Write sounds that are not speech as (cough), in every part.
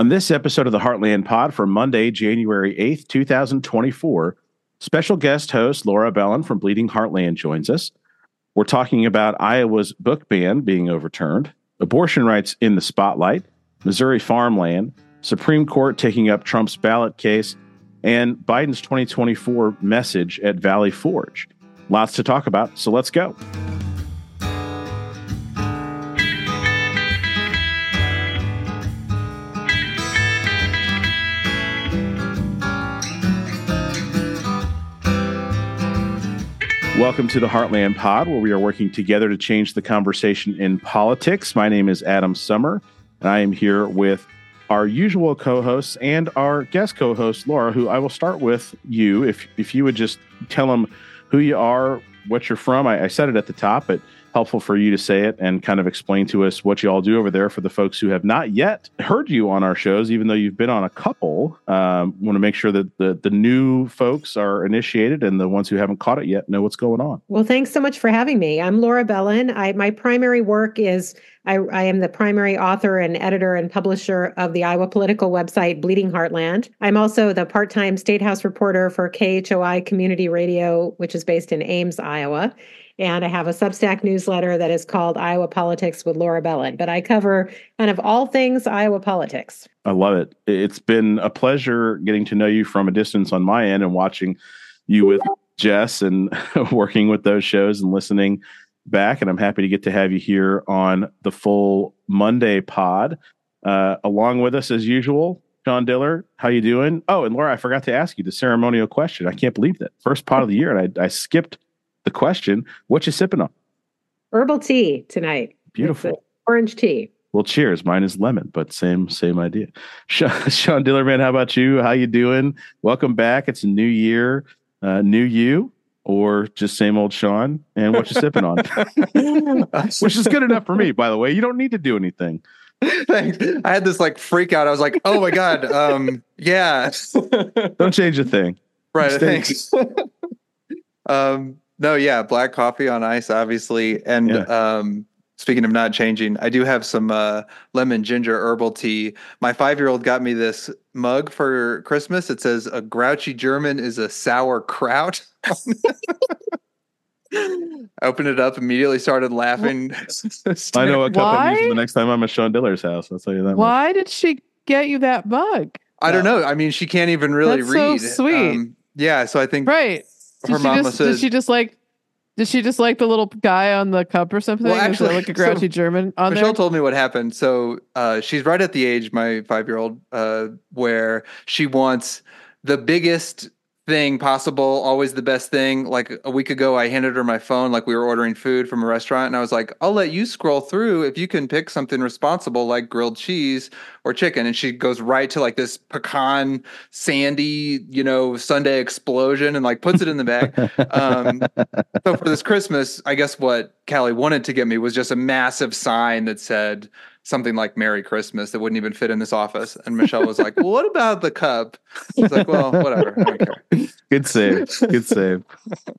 On this episode of the Heartland Pod for Monday, January 8th, 2024, special guest host Laura Belin from Bleeding Heartland joins us. We're talking about Iowa's book ban being overturned, abortion rights in the spotlight, Missouri farmland, Supreme Court taking up Trump's ballot case, and Biden's 2024 message at Valley Forge. Lots to talk about, so let's go. Welcome to the Heartland Pod, where we are working together to change the conversation in politics. My name is Adam Sumner, and I am here with our usual co-hosts and our guest co-host Laura, who I will start with you. If if you would just tell them who you are, what you're from. I, I said it at the top, but helpful for you to say it and kind of explain to us what you all do over there for the folks who have not yet heard you on our shows, even though you've been on a couple. Um, want to make sure that the, the new folks are initiated and the ones who haven't caught it yet know what's going on. Well, thanks so much for having me. I'm Laura Belin. I, my primary work is I, I, am the primary author and editor and publisher of the Iowa political website Bleeding Heartland. I'm also the part time State House reporter for KHOI Community Radio, which is based in Ames, Iowa. And I have a Substack newsletter that is called Iowa Politics with Laura Belin. But I cover kind of all things Iowa politics. I love it. It's been a pleasure getting to know you from a distance on my end and watching you with Jess and (laughs) working with those shows and listening back. And I'm happy to get to have you here on the full Monday pod. Uh, along with us as usual, Sean Diller, how you doing? Oh, and Laura, I forgot to ask you the ceremonial question. I can't believe that first pot of the year, and I, I skipped the question. What you sipping on? Herbal tea tonight. Beautiful. Orange tea. Well, cheers. Mine is lemon, but same same idea. (laughs) Sean, Sean Dillerman, how about you? How you doing? Welcome back. It's a new year, uh, new you, or just same old Sean. And what you sipping on? (laughs) Which is good enough for me, by the way. You don't need to do anything. Thanks. I had this like freak out. I was like, "Oh my god, um, yeah." don't change a thing. Right. Thanks. (laughs) um, no, yeah, black coffee on ice, obviously. And yeah. um, speaking of not changing, I do have some uh, lemon ginger herbal tea. My five year old got me this mug for Christmas. It says, A grouchy German is a sauerkraut. I (laughs) opened it up, immediately started laughing. (laughs) I know a cup I'm using the next time I'm at Sean Diller's house. I'll tell you that. Why much. did she get you that mug? I don't know. I mean, she can't even really That's read. So sweet. Um, yeah, so I think right her did mama just, said, "Did she just like? Did she just like the little guy on the cup or something? Well, actually, like a (laughs) grouchy so German on Michelle there? told me what happened. So uh, she's right at the age, my five year old, uh, where she wants the biggest thing possible, always the best thing. Like a week ago, I handed her my phone, like we were ordering food from a restaurant, and I was like, I'll let you scroll through if you can pick something responsible like grilled cheese or chicken. And she goes right to like this pecan sandy, you know, Sunday explosion and like puts it in the bag. um, so for this Christmas, I guess what Callie wanted to get me was just a massive sign that said, something like Merry Christmas that wouldn't even fit in this office. And Michelle was like, well, what about the cup? I was like, well, (laughs) whatever. I don't care. Good save. Good save.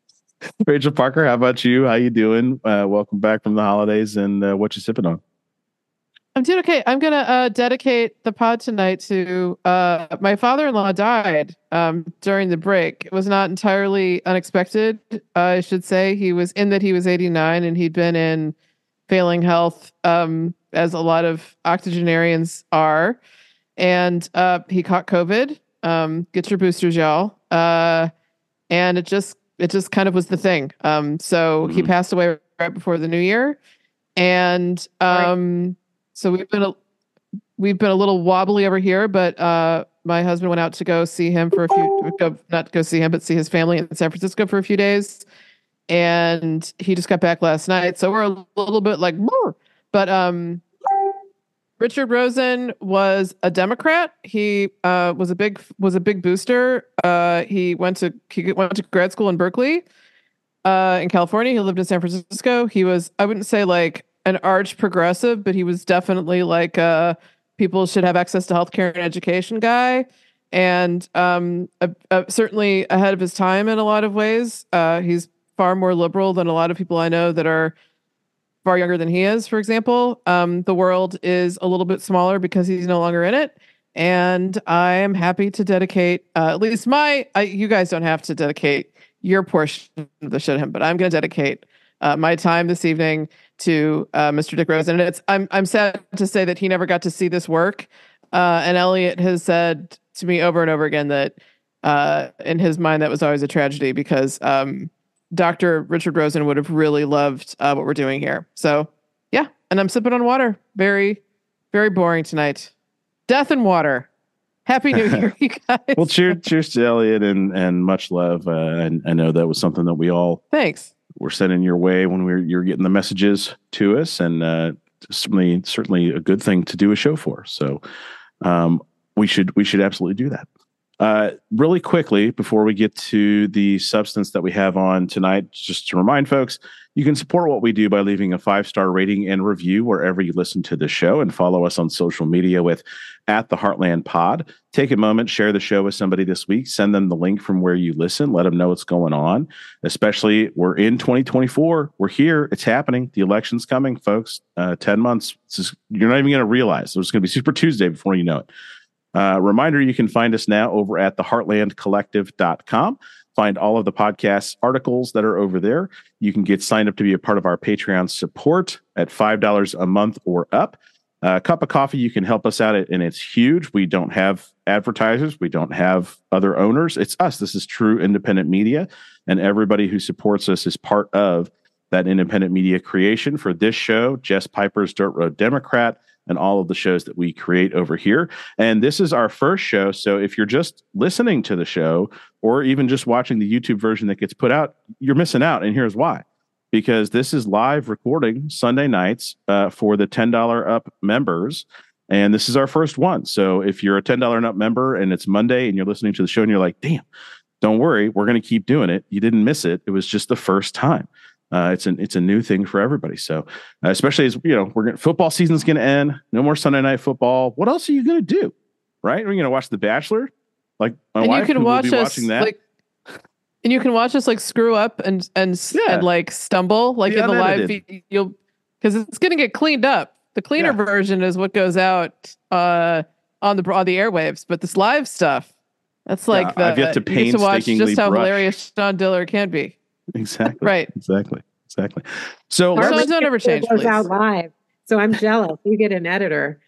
(laughs) Rachel Parker, how about you? How you doing? Uh, welcome back from the holidays and uh, what you sipping on? I'm doing okay. I'm gonna uh, dedicate the pod tonight to uh, my father-in-law died um, during the break. It was not entirely unexpected, uh, I should say. He was in that he was 89 and he'd been in failing health um, as a lot of octogenarians are. And uh, he caught COVID. Um, get your boosters, y'all. Uh, and it just it just kind of was the thing. Um, so mm-hmm. he passed away right before the new year, and um, right. so we've been a we've been a little wobbly over here. But uh, my husband went out to go see him for a few go, not go see him, but see his family in San Francisco for a few days. And he just got back last night, so we're a little bit like. Burr but um, Richard Rosen was a Democrat. He uh, was a big was a big booster. Uh, he went to he went to grad school in Berkeley, uh, in California. He lived in San Francisco. He was I wouldn't say like an arch progressive, but he was definitely like uh, people should have access to healthcare and education guy, and um, certainly ahead of his time in a lot of ways. Uh, he's far more liberal than a lot of people I know that are far younger than he is, for example. Um, the world is a little bit smaller because he's no longer in it. and I am happy to dedicate uh, at least my. I, you guys don't have to dedicate your portion of the show to him, but I'm going to dedicate uh, my time this evening to uh, Mr. Dick Rosen. And it's I'm I'm sad to say that he never got to see this work. Uh, and Elliot has said to me over and over again that uh, in his mind that was always a tragedy because um, Dr. Richard Rosen would have really loved uh, what we're doing here. So yeah, and I'm sipping on water. Very, very boring tonight. Death and water. Happy New (laughs) Year, you guys. well, cheers, cheers to Elliot, and and much love. Uh, and I know that was something that we all thanks were sending your way when we were you're getting the messages to us, and uh, certainly certainly a good thing to do a show for. So um, we should we should absolutely do that. Uh, really quickly before we get to the substance that we have on tonight, just to remind folks, you can support what we do by leaving a five star rating and review wherever you listen to the show and follow us on social media with at the Heartland Pod. Take a moment, share the show with somebody this week, send them the link from where you listen, let them know what's going on. Especially, we're in 2024, we're here, it's happening. The election's coming, folks. Uh, 10 months. You're not even going to realize it's going to be Super Tuesday before you know it. Uh, reminder you can find us now over at the heartlandcollective.com. Find all of the podcast articles that are over there. You can get signed up to be a part of our Patreon support at $5 a month or up. A cup of coffee, you can help us out, and it's huge. We don't have advertisers, we don't have other owners. It's us. This is true independent media, and everybody who supports us is part of that independent media creation for this show, Jess Piper's Dirt Road Democrat, and all of the shows that we create over here. And this is our first show. So if you're just listening to the show or even just watching the YouTube version that gets put out, you're missing out. And here's why because this is live recording Sunday nights uh, for the $10 up members. And this is our first one. So if you're a $10 and up member and it's Monday and you're listening to the show and you're like, damn, don't worry, we're going to keep doing it. You didn't miss it. It was just the first time. Uh, it's an it's a new thing for everybody. So, uh, especially as you know, we're going football season's going to end. No more Sunday night football. What else are you going to do? Right? Are you going to watch The Bachelor? Like my and wife you can watch us watching that. like, and you can watch us like screw up and and Yeah. and like stumble like The in the live feed. You'll because it's going to get cleaned up. The cleaner Yeah. version is what goes out uh, on the on the airwaves, but this live stuff. That's like Yeah, the I've yet to you get to watch just how brush. hilarious Sean Diller can be. Exactly. Right. Exactly. Exactly. So Our let's- don't ever change, goes please. out live. So I'm jealous. You get an editor.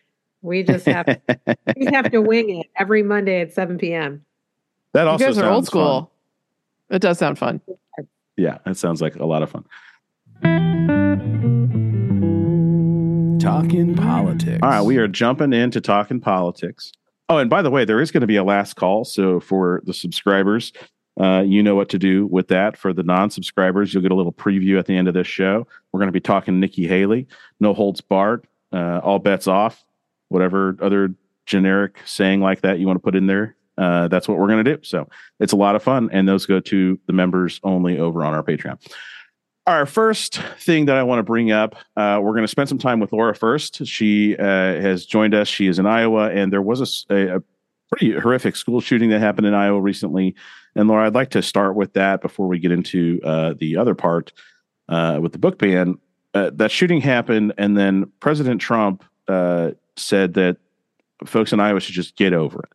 We just have (laughs) we have to wing it every Monday at 7 p.m. that You also guys are old sounds fun. school. It does sound fun. Yeah, that sounds like a lot of fun. Talking politics. All right, we are jumping into talking politics. Oh, and by the way, there is going to be a last call. So for the subscribers, uh, you know what to do with that. For the non-subscribers, you'll get a little preview at the end of this show. We're going to be talking Nikki Haley, no holds barred, uh, all bets off, whatever other generic saying like that you want to put in there. Uh, that's what we're going to do. So it's a lot of fun, and those go to the members only over on our Patreon. Our first thing that I want to bring up, uh, we're going to spend some time with Laura first. She uh, has joined us. She is in Iowa, and there was a pretty horrific school shooting that happened in Iowa recently. And Laura, I'd like to start with that before we get into uh, the other part uh, with the book ban. Uh, that shooting happened, and then President Trump uh, said that folks in Iowa should just get over it.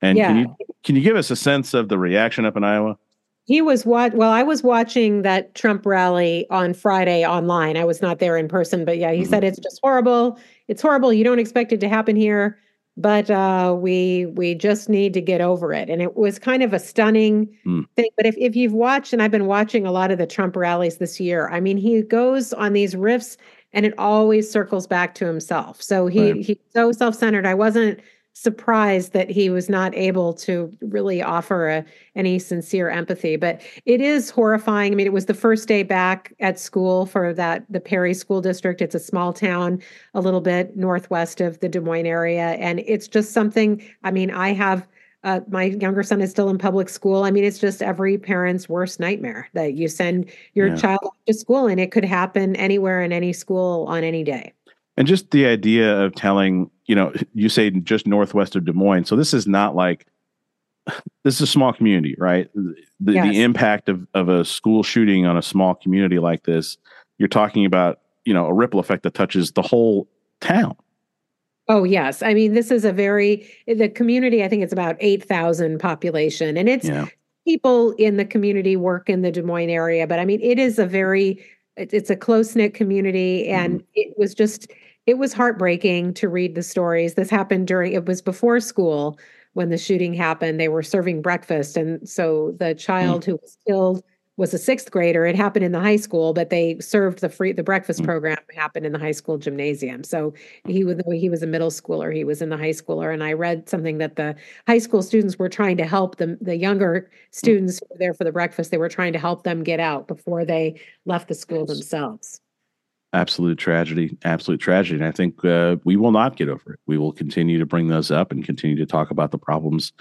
And can you can you give us a sense of the reaction up in Iowa? He was what? Well, I was watching that Trump rally on Friday online. I was not there in person, but yeah, he Mhm. said it's just horrible. It's horrible. You don't expect it to happen here, but uh, we we just need to get over it. And it was kind of a stunning Mm. thing. But if if you've watched, and I've been watching a lot of the Trump rallies this year, I mean, he goes on these riffs, and it always circles back to himself. So he Right. he's so self centered. I wasn't surprised that he was not able to really offer a, any sincere empathy but it is horrifying. I mean it was the first day back at school for that the perry school district. It's a small town a little bit northwest of the des moines area and it's just something i mean i have uh, my younger son is still in public school. I mean it's just every parent's worst nightmare that you send your Yeah. child to school and it could happen anywhere in any school on any day And just the idea of telling, you know, you say just northwest of Des Moines. So this is not like (laughs) this is a small community, right? The, Yes. the impact of, of a school shooting on a small community like this, you're talking about, you know, a ripple effect that touches the whole town. Oh, yes. I mean, this is a very, the community, I think it's about 8,000 population, and it's Yeah. people in the community work in the Des Moines area. But I mean, it is a very, it's a close knit community, and mm-hmm. it was just, it was heartbreaking to read the stories. This happened during, it was before school when the shooting happened. They were serving breakfast. And so the child who was killed was a sixth grader. It happened in the high school, but they served the free, the breakfast Mm. program happened in the high school gymnasium. So he was he was a middle schooler he was in the high schooler and i read something that the high school students were trying to help them the younger students who were there for the breakfast they were trying to help them get out before they left the school themselves absolute tragedy absolute tragedy. And i think uh, we will not get over it. We will continue to bring those up and continue to talk about the problems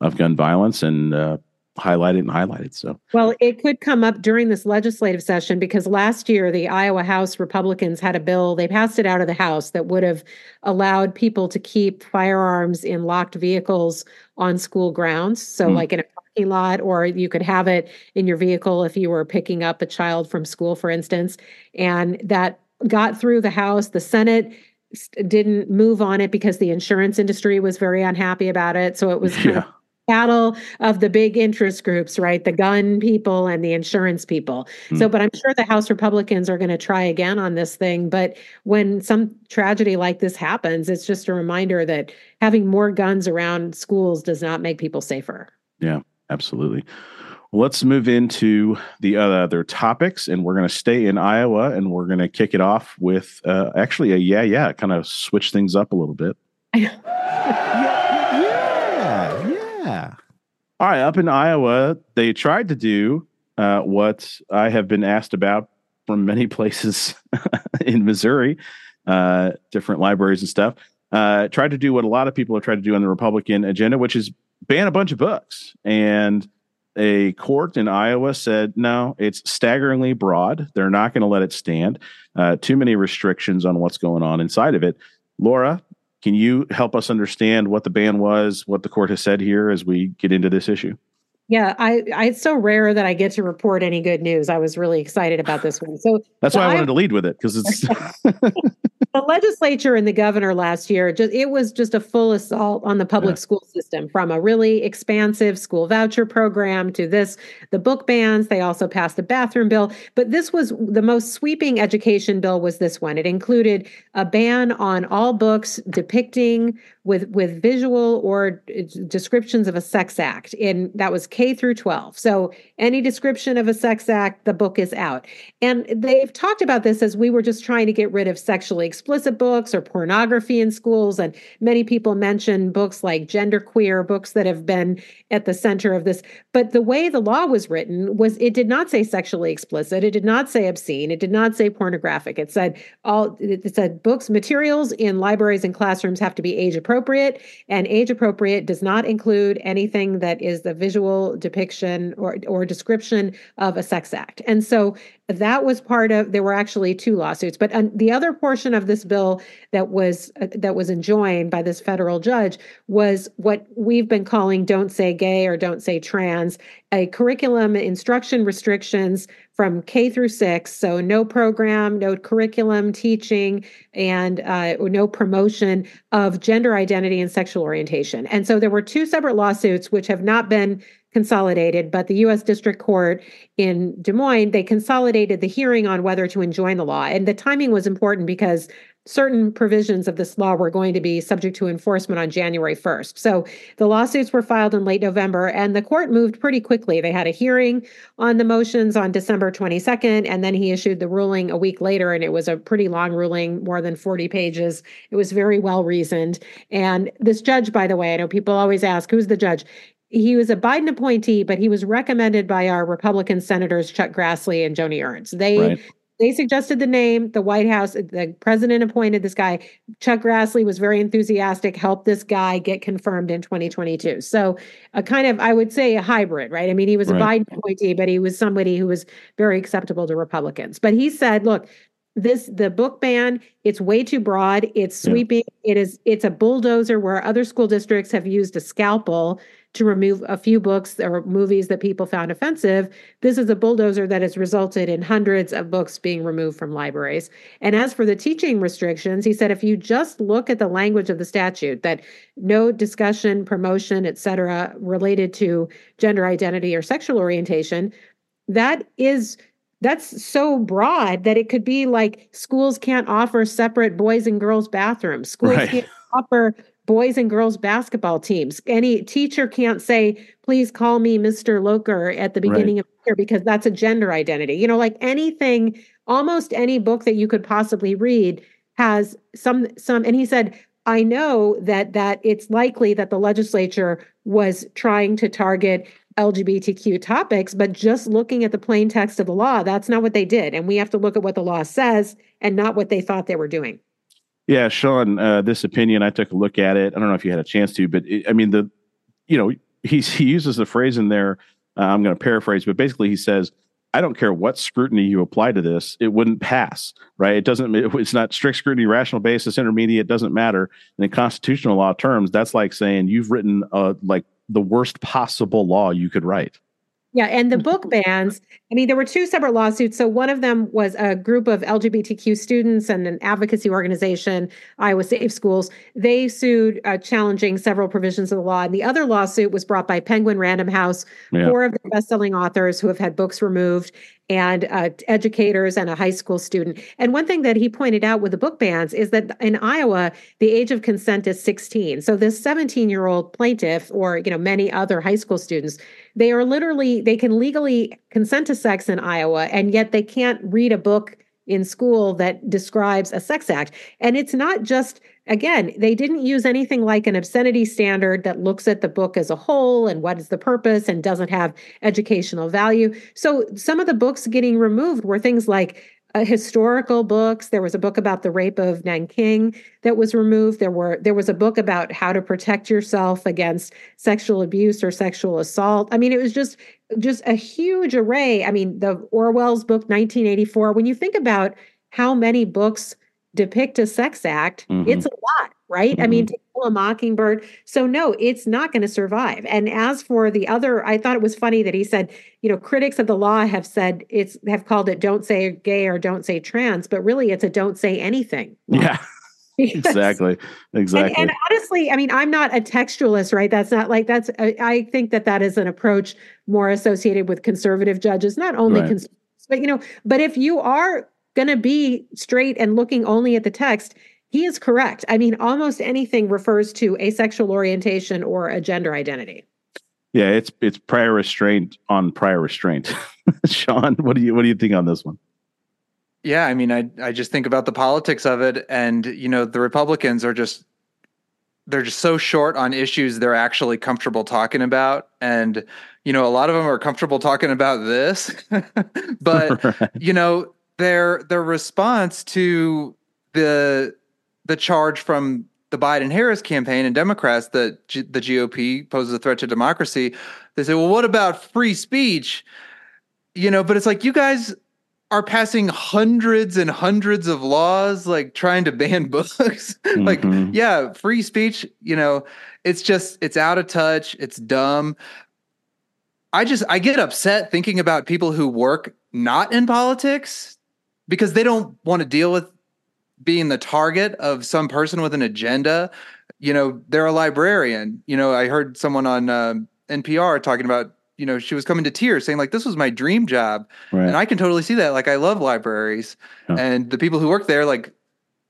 of gun violence and uh, highlight it and highlight it. So well it could come up during this legislative session because last year the iowa house republicans had a bill they passed it out of the house that would have allowed people to keep firearms in locked vehicles on school grounds. So Hmm. like in a lot or you could have it in your vehicle if you were picking up a child from school for instance. And that got through the house. The senate didn't move on it because the insurance industry was very unhappy about it. So it was (laughs) kind of battle of the big interest groups right? The gun people and the insurance people. So Hmm. but i'm sure the house republicans are going to try again on this thing. But when some tragedy like this happens it's just a reminder that having more guns around schools does not make people safer absolutely. Let's move into the other topics and we're going to stay in iowa and we're going to kick it off with uh, actually a yeah yeah kind of switch things up a little bit. (laughs) Yeah yeah. All right up in iowa they tried to do uh, what i have been asked about from many (laughs) places (laughs) in missouri uh, different libraries and stuff uh, tried to do what a lot of people have tried to do on the republican agenda which is ban a bunch of books and a court in Iowa said no, it's staggeringly broad. They're not going to let it stand. Uh, too many restrictions on what's going on inside of it. Laura, can you help us understand what the ban was, what the court has said here as we get into this issue? Yeah I, I it's so rare that i get to report any good news. I was really excited about this one. So That's why I I- wanted to lead with it because it's (laughs) the legislature and the governor last year just it was just a full assault on the public Yeah. school system from a really expansive school voucher program to this the book bans they also passed the bathroom bill. But this was the most sweeping education bill was this one. It included a ban on all books depicting with with visual or descriptions of a sex act in that was K through 12 so any description of a sex act the book is out and they've talked about this as we were just trying to get rid of sexually explicit books or pornography in schools. And many people mention books like genderqueer, books that have been at the center of this. But the way the law was written was it did not say sexually explicit. It did not say obscene. It did not say pornographic. It said all it said books, materials in libraries and classrooms have to be age appropriate. Appropriate, and age appropriate does not include anything that is the visual depiction or, or description of a sex act. And so that was part of there were actually two lawsuits but um, the other portion of this bill that was uh, that was enjoined by this federal judge was what we've been calling don't say gay or don't say trans a curriculum instruction restrictions from K through 6 so no program no curriculum teaching and uh, no promotion of gender identity and sexual orientation. And so there were two separate lawsuits which have not been consolidated but the US District Court in Des Moines, they consolidated the hearing on whether to enjoin the law. And the timing was important because certain provisions of this law were going to be subject to enforcement on January 1st. So the lawsuits were filed in late November, and the court moved pretty quickly. They had a hearing on the motions on December 22nd, and then he issued the ruling a week later, and it was a pretty long ruling, more than 40 pages. It was very well reasoned. And this judge, by the way, I know people always ask, who's the judge? He was a Biden appointee, but he was recommended by our Republican senators Chuck Grassley and Joni Ernst. They Right. they suggested the name. The White House, the president appointed this guy. Chuck Grassley was very enthusiastic, helped this guy get confirmed in 2022. So a kind of, I would say, a hybrid, right? I mean, he was a Biden appointee, but he was somebody who was very acceptable to Republicans. But he said, look. this the book ban it's way too broad it's sweeping yeah. it is it's a bulldozer where other school districts have used a scalpel to remove a few books or movies that people found offensive this is a bulldozer that has resulted in hundreds of books being removed from libraries and as for the teaching restrictions he said if you just look at the language of the statute that no discussion promotion etc related to gender identity or sexual orientation that is that's so broad that it could be like schools can't offer separate boys and girls bathrooms schools right. can't offer boys and girls basketball teams any teacher can't say please call me mr loker at the beginning right. of the year because that's a gender identity you know like anything almost any book that you could possibly read has some some and he said I know that that it's likely that the legislature was trying to target LGBTQ topics, but just looking at the plain text of the law, that's not what they did. And we have to look at what the law says and not what they thought they were doing. Yeah, Sean, uh, this opinion, I took a look at it. I don't know if you had a chance to, but it, I mean, the, you know, he, he uses the phrase in there. Uh, I'm going to paraphrase, but basically he says, I don't care what scrutiny you apply to this, it wouldn't pass, right? It doesn't, it's not strict scrutiny, rational basis, intermediate, doesn't matter. And in constitutional law terms, that's like saying you've written a, like the worst possible law you could write. Yeah, and the book bans, I mean, there were two separate lawsuits. So one of them was a group of LGBTQ students and an advocacy organization, Iowa Safe Schools. They sued uh, challenging several provisions of the law. And the other lawsuit was brought by Penguin Random House, yeah. four of the best-selling authors who have had books removed and uh, educators and a high school student. And one thing that he pointed out with the book bans is that in Iowa, the age of consent is 16. So this 17-year-old plaintiff or, you know, many other high school students, they are literally they can legally consent to sex in Iowa and yet they can't read a book in school that describes a sex act. And it's not just again, they didn't use anything like an obscenity standard that looks at the book as a whole and what is the purpose and doesn't have educational value. So some of the books getting removed were things like uh, historical books. There was a book about the rape of Nanking that was removed. There were there was a book about how to protect yourself against sexual abuse or sexual assault. I mean, it was just just a huge array. I mean, the Orwell's book 1984. When you think about how many books depict a sex act, mm-hmm. it's a lot, right? Mm-hmm. I mean, mm-hmm. to kill a mockingbird. So no, it's not going to survive. And as for the other, I thought it was funny that he said, you know, critics of the law have said it's have called it "don't say gay" or "don't say trans," but really it's a "don't say anything." Yeah. (laughs) exactly exactly and, and, honestly i mean i'm not a textualist right that's not like that's I, I think that that is an approach more associated with conservative judges not only right. but you know but if you are going to be straight and looking only at the text, he is correct. I mean, almost anything refers to a sexual orientation or a gender identity. Yeah, it's it's prior restraint on prior restraint. (laughs) Sean, what do you what do you think on this one? Yeah, I mean, I I just think about the politics of it, and you know, the Republicans are just they're just so short on issues they're actually comfortable talking about, and you know, a lot of them are comfortable talking about this, (laughs) but (laughs) right. you know, their their response to the the charge from the Biden Harris campaign and Democrats that G- the GOP poses a threat to democracy, they say, well, what about free speech? You know, but it's like you guys are passing hundreds and hundreds of laws, like trying to ban (laughs) books. (laughs) Mm-hmm. like, yeah, free speech, you know, it's just, it's out of touch, it's dumb. I just, I get upset thinking about people who work not in politics because they don't want to deal with being the target of some person with an agenda. You know, they're a librarian. You know, I heard someone on uh, NPR talking about, you know, she was coming to tears saying, like, this was my dream job. Right. And I can totally see that. Like, I love libraries. Yeah. And the people who work there, like,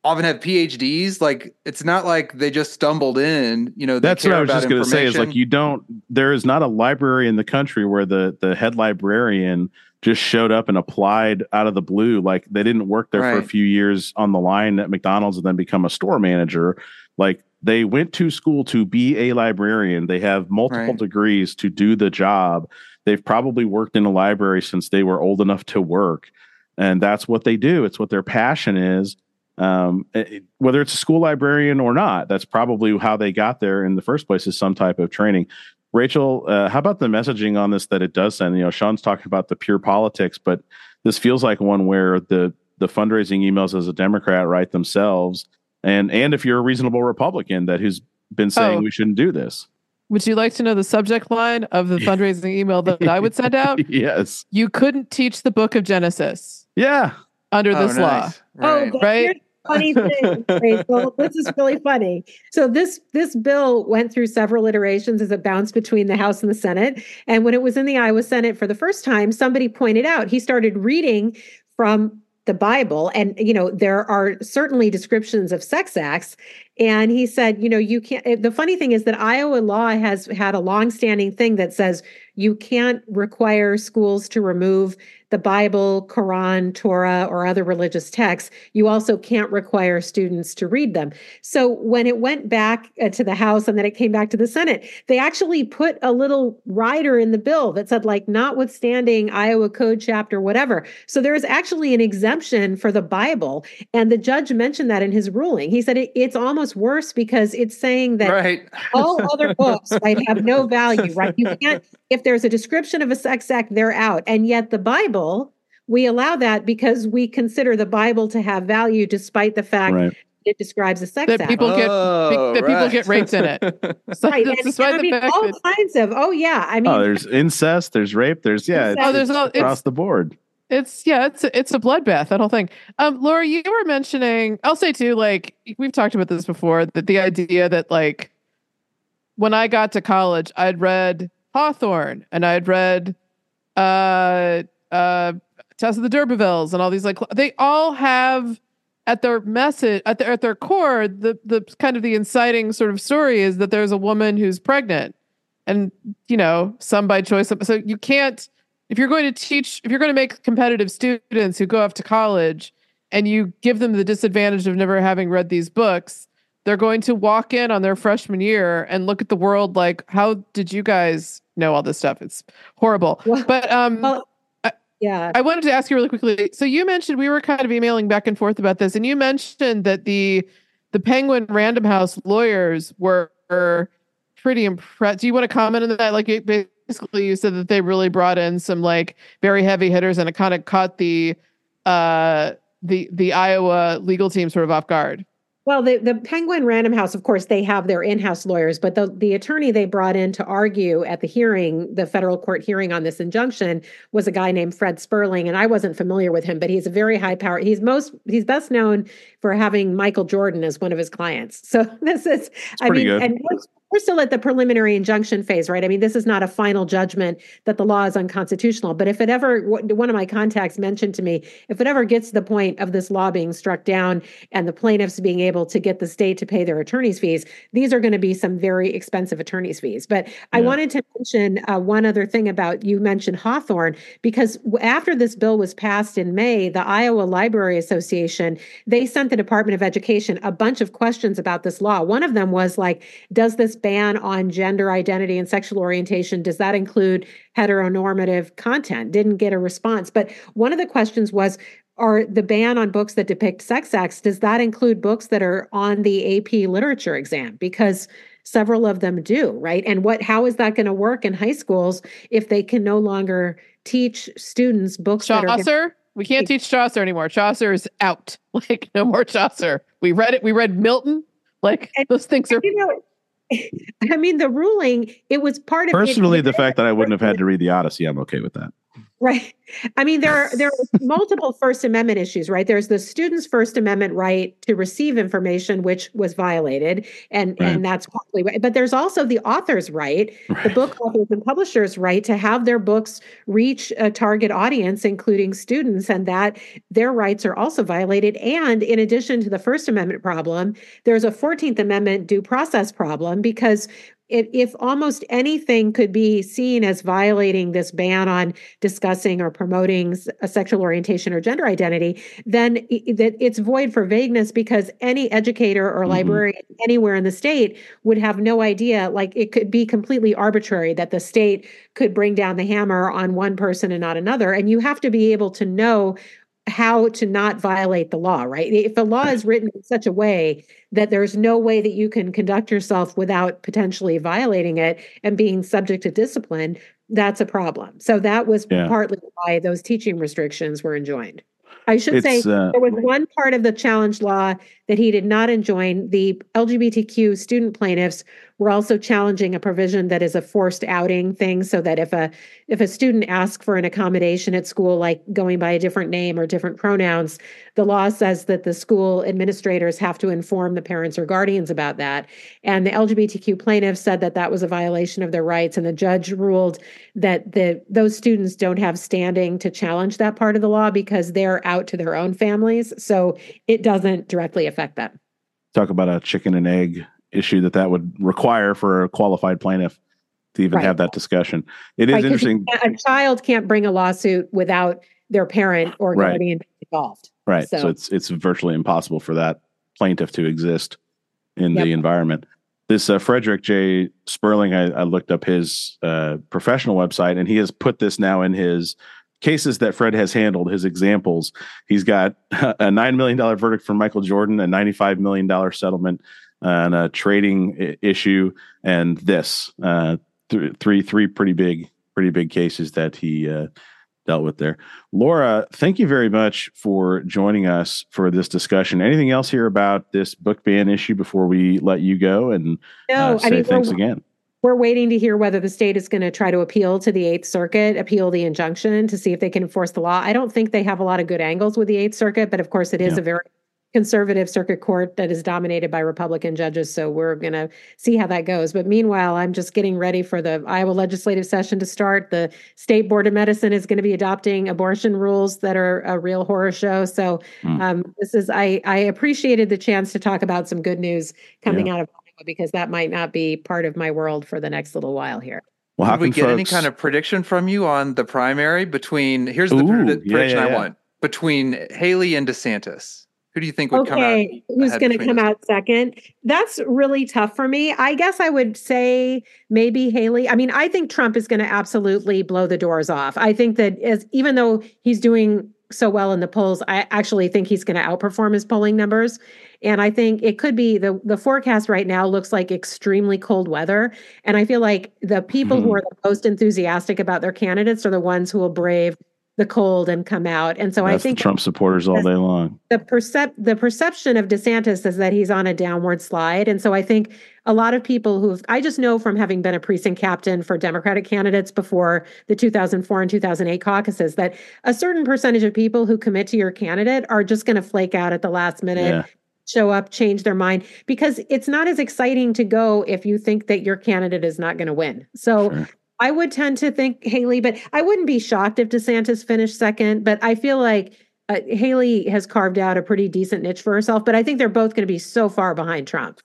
often have PhDs. Like, it's not like they just stumbled in. You know, that's what I was just going to say is like, you don't, there is not a library in the country where the, the head librarian just showed up and applied out of the blue. Like they didn't work there right. for a few years on the line at McDonald's and then become a store manager. Like they went to school to be a librarian. They have multiple right. degrees to do the job. They've probably worked in a library since they were old enough to work. And that's what they do. It's what their passion is. Um, it, whether it's a school librarian or not, that's probably how they got there in the first place is some type of training. Rachel, uh, how about the messaging on this that it does send? You know, Sean's talking about the pure politics, but this feels like one where the the fundraising emails as a Democrat write themselves, and and if you're a reasonable Republican that who's been saying Oh. we shouldn't do this. Would you like to know the subject line of the (laughs) fundraising email that I would send out? (laughs) yes. You couldn't teach the book of Genesis Yeah. under Oh, this law. nice. Oh, Right. but Right? Funny thing, Rachel. (laughs) This is really funny. So this this bill went through several iterations as it bounced between the House and the Senate. And when it was in the Iowa Senate for the first time, somebody pointed out he started reading from the Bible, and you know there are certainly descriptions of sex acts. And he said, you know, you can't. eh, The funny thing is that Iowa law has had a longstanding thing that says you can't require schools to remove the Bible, Quran, Torah, or other religious texts. You also can't require students to read them. So when it went back uh, to the House and then it came back to the Senate, they actually put a little rider in the bill that said, like, notwithstanding Iowa Code chapter, whatever. So there is actually an exemption for the Bible. And the judge mentioned that in his ruling. He said it, it's almost worse because it's saying that Right. all other books right have no value right you can't if there's a description of a sex act they're out and yet the bible we allow that because we consider the bible to have value despite the fact Right. it describes a sex That act people get- Oh, that people get raped in it. So right and, despite and I the mean fact all that kinds of oh yeah i mean Oh, there's incest, there's rape, there's yeah, it's, Oh, there's it's all- it's- across the board. it's yeah, it's a, it's a bloodbath. That whole thing. Um, Laura, you were mentioning. I'll say too. Like we've talked about this before. That the idea that like when I got to college, I'd read Hawthorne and I had read uh uh Tess of the D'Urbervilles and all these like they all have at their message at their at their core the the kind of the inciting sort of story is that there's a woman who's pregnant. And you know some by choice so you can't if you're going to teach if you're going to make competitive students who go off to college and you give them the disadvantage of never having read these books they're going to walk in on their freshman year and look at the world like how did you guys know all this stuff it's horrible Well- but um well, I- yeah I wanted to ask you really quickly. So you mentioned we were kind of emailing back and forth about this, and you mentioned that the the Penguin Random House lawyers were, were pretty impressed. Do you want to comment on that? Like basically, you said that they really brought in some like very heavy hitters, and it kind of caught the uh the the Iowa legal team sort of off guard. Well, the, the Penguin Random House, of course, they have their in-house lawyers, but the, the attorney they brought in to argue at the hearing, the federal court hearing on this injunction, was a guy named Fred Sperling, and I wasn't familiar with him, but he's a very high power. He's most he's best known for having Michael Jordan as one of his clients. So (laughs) this is, I pretty mean, good. and we're, we're still at the preliminary injunction phase, right? I mean, this is not a final judgment that the law is unconstitutional. But if it ever, one of my contacts mentioned to me, if it ever gets to the point of this law being struck down and the plaintiffs being able to get the state to pay their attorney's fees, these are going to be some very expensive attorney's fees. But I wanted to mention uh, one other thing about you mentioned Hawthorne, because after this bill was passed in May, the Iowa Library Association, they sent the Department of Education a bunch of questions about this law. One of them was like, does this ban on gender identity and sexual orientation, does that include heteronormative content? Didn't get a response. But one of the questions was, are the ban on books that depict sex acts does that include books that are on the AP literature exam because several of them do right and what how is that going to work in high schools if they can no longer teach students books that are gonna- Chaucer, we can't teach Chaucer anymore. Chaucer is out. (laughs) Like no more Chaucer. We read it. We read Milton. Like And- those things are you know (laughs) I mean the ruling it was part of it- Personally, the fact that I wouldn't have had (laughs) to read the Odyssey, I'm okay with that. Right. I mean, there are there are (laughs) multiple First Amendment issues, right? There's the student's First Amendment right to receive information, which was violated, and Right. and that's partly right. But there's also the author's right, the book authors and publishers' right to have their books reach a target audience, including students, and that their rights are also violated. And in addition to the First Amendment problem, there's a Fourteenth Amendment due process problem because if, if almost anything could be seen as violating this ban on discussing or promoting a sexual orientation or gender identity, then that it's void for vagueness because any educator or Mhm. librarian anywhere in the state would have no idea. Like it could be completely arbitrary that the state could bring down the hammer on one person and not another. And you have to be able to know how to not violate the law, right? If the law is written in such a way that there's no way that you can conduct yourself without potentially violating it and being subject to discipline, that's a problem. So that was Yeah. partly why those teaching restrictions were enjoined. I should say uh, there was one part of the challenge law that he did not enjoin. The LGBTQ student plaintiffs were also challenging a provision that is a forced outing thing, so that if a if a student asks for an accommodation at school, like going by a different name or different pronouns, the law says that the school administrators have to inform the parents or guardians about that. And the LGBTQ plaintiffs said that that was a violation of their rights, and the judge ruled that the those students don't have standing to challenge that part of the law because they're out to their own families. So it doesn't directly affect them. talk about a chicken and egg issue that that would require for a qualified plaintiff to even Right. have that discussion. It is Right, interesting, A child can't bring a lawsuit without their parent or Right. guardian involved. right? So, so- it's it's virtually impossible for that plaintiff to exist in the environment. This uh, Frederick J. Sperling, I, I looked up his uh, professional website, and he has put this now in his cases that Fred has handled. His examples. He's got (laughs) a nine million dollar verdict for Michael Jordan, a ninety five million dollar settlement on a trading issue, and this uh, th- three three pretty big pretty big cases that he uh, dealt with there. Laura, thank you very much for joining us for this discussion. Anything else here about this book ban issue before we let you go and No, uh, I say mean, thanks again? We're waiting to hear whether the state is going to try to appeal to the Eighth Circuit, appeal the injunction to see if they can enforce the law. I don't think they have a lot of good angles with the Eighth Circuit, but of course, it is Yeah. a very conservative circuit court that is dominated by Republican judges. So we're going to see how that goes. But meanwhile, I'm just getting ready for the Iowa legislative session to start. The State Board of Medicine is going to be adopting abortion rules that are a real horror show. So Hmm. um, this is I I appreciated the chance to talk about some good news coming out of because that might not be part of my world for the next little while here. Well, how Did we can get any kind of prediction from you on the primary between? Here's the Ooh, predi- yeah, prediction yeah, I want between Haley and DeSantis. Who do you think would come out? Okay, who's going to come those? out second? That's really tough for me. I guess I would say maybe Haley. I mean, I think Trump is going to absolutely blow the doors off. I think that as even though he's doing so well in the polls, I actually think he's going to outperform his polling numbers. And I think it could be the the forecast right now looks like extremely cold weather. And I feel like the people who Mhm. are the most enthusiastic about their candidates are the ones who will brave the cold and come out. And so I think Trump supporters all day long. the percep the perception of DeSantis is that he's on a downward slide. And so I think a lot of people who've I just know from having been a precinct captain for Democratic candidates before the 2004 and 2008 caucuses that a certain percentage of people who commit to your candidate are just going to flake out at the last minute. Yeah. Show up, change their mind because it's not as exciting to go if you think that your candidate is not going to win. So Sure. I would tend to think Haley, but I wouldn't be shocked if DeSantis finished second. But I feel like uh, Haley has carved out a pretty decent niche for herself. But I think they're both going to be so far behind Trump.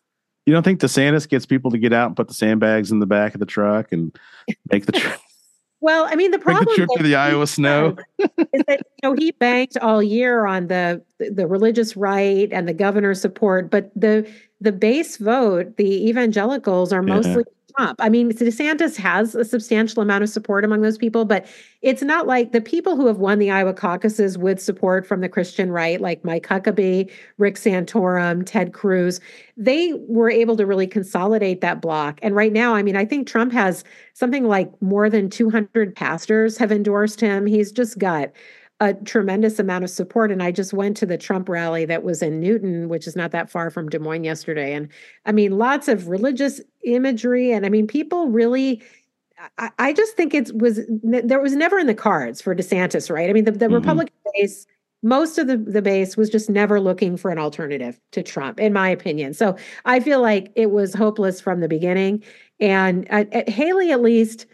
You don't think DeSantis gets people to get out and put the sandbags in the back of the truck and make the trip, (laughs) Well, I mean, the problem the trip to the Iowa snow? is that you know he banked all year on the the religious right and the governor's support, but the the base vote, the evangelicals are mostly Trump. I mean, DeSantis has a substantial amount of support among those people, but it's not like the people who have won the Iowa caucuses with support from the Christian right, like Mike Huckabee, Rick Santorum, Ted Cruz, they were able to really consolidate that block. And right now, I mean, I think Trump has something like more than 200 pastors have endorsed him. He's just got a tremendous amount of support. And I just went to the Trump rally that was in Newton, which is not that far from Des Moines yesterday. And I mean, lots of religious imagery. And I mean, people really. I, I just think it was there was never in the cards for DeSantis, right? I mean, the, the Mhm. Republican base, most of the, the base was just never looking for an alternative to Trump, in my opinion. So I feel like it was hopeless from the beginning. And uh, uh, Haley, at least,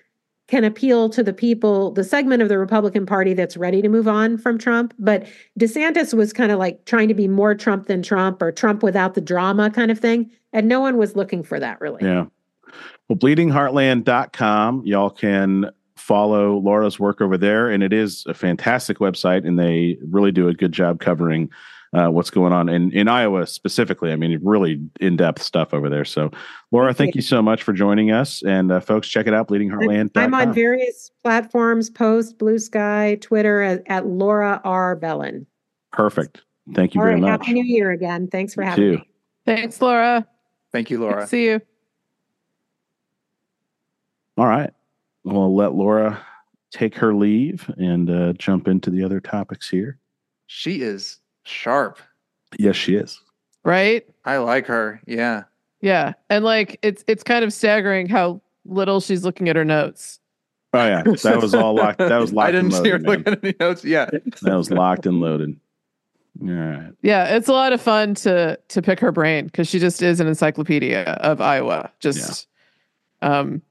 can appeal to the people, the segment of the Republican Party that's ready to move on from Trump. But DeSantis was kind of like trying to be more Trump than Trump or Trump without the drama kind of thing. And no one was looking for that really. Yeah. Well, bleedingheartland.com. Y'all can follow Laura's work over there. And it is a fantastic website, and they really do a good job covering uh, what's going on in, in Iowa specifically. I mean, really in depth stuff over there. So, Laura, thank you so much for joining us. And uh, folks, check it out, bleedingheartland.com. I'm on various platforms, Post, Blue Sky, Twitter at, at Laura R. Belin. Perfect. Thank you All very right, much. Happy New Year again. Thanks for You having too. me. Thanks, Laura. Thank you, Laura. see you. All right. We'll let Laura take her leave and uh, jump into the other topics here. She is sharp. Yes, she is. right? I like her. Yeah. Yeah, and like it's it's kind of staggering how little she's looking at her notes. Oh yeah, that was all locked. That was (laughs) locked. I didn't and see her man. looking at any notes. Yeah. That was locked and loaded. All right. Yeah, it's a lot of fun to to pick her brain because she just is an encyclopedia of Iowa. Just, um,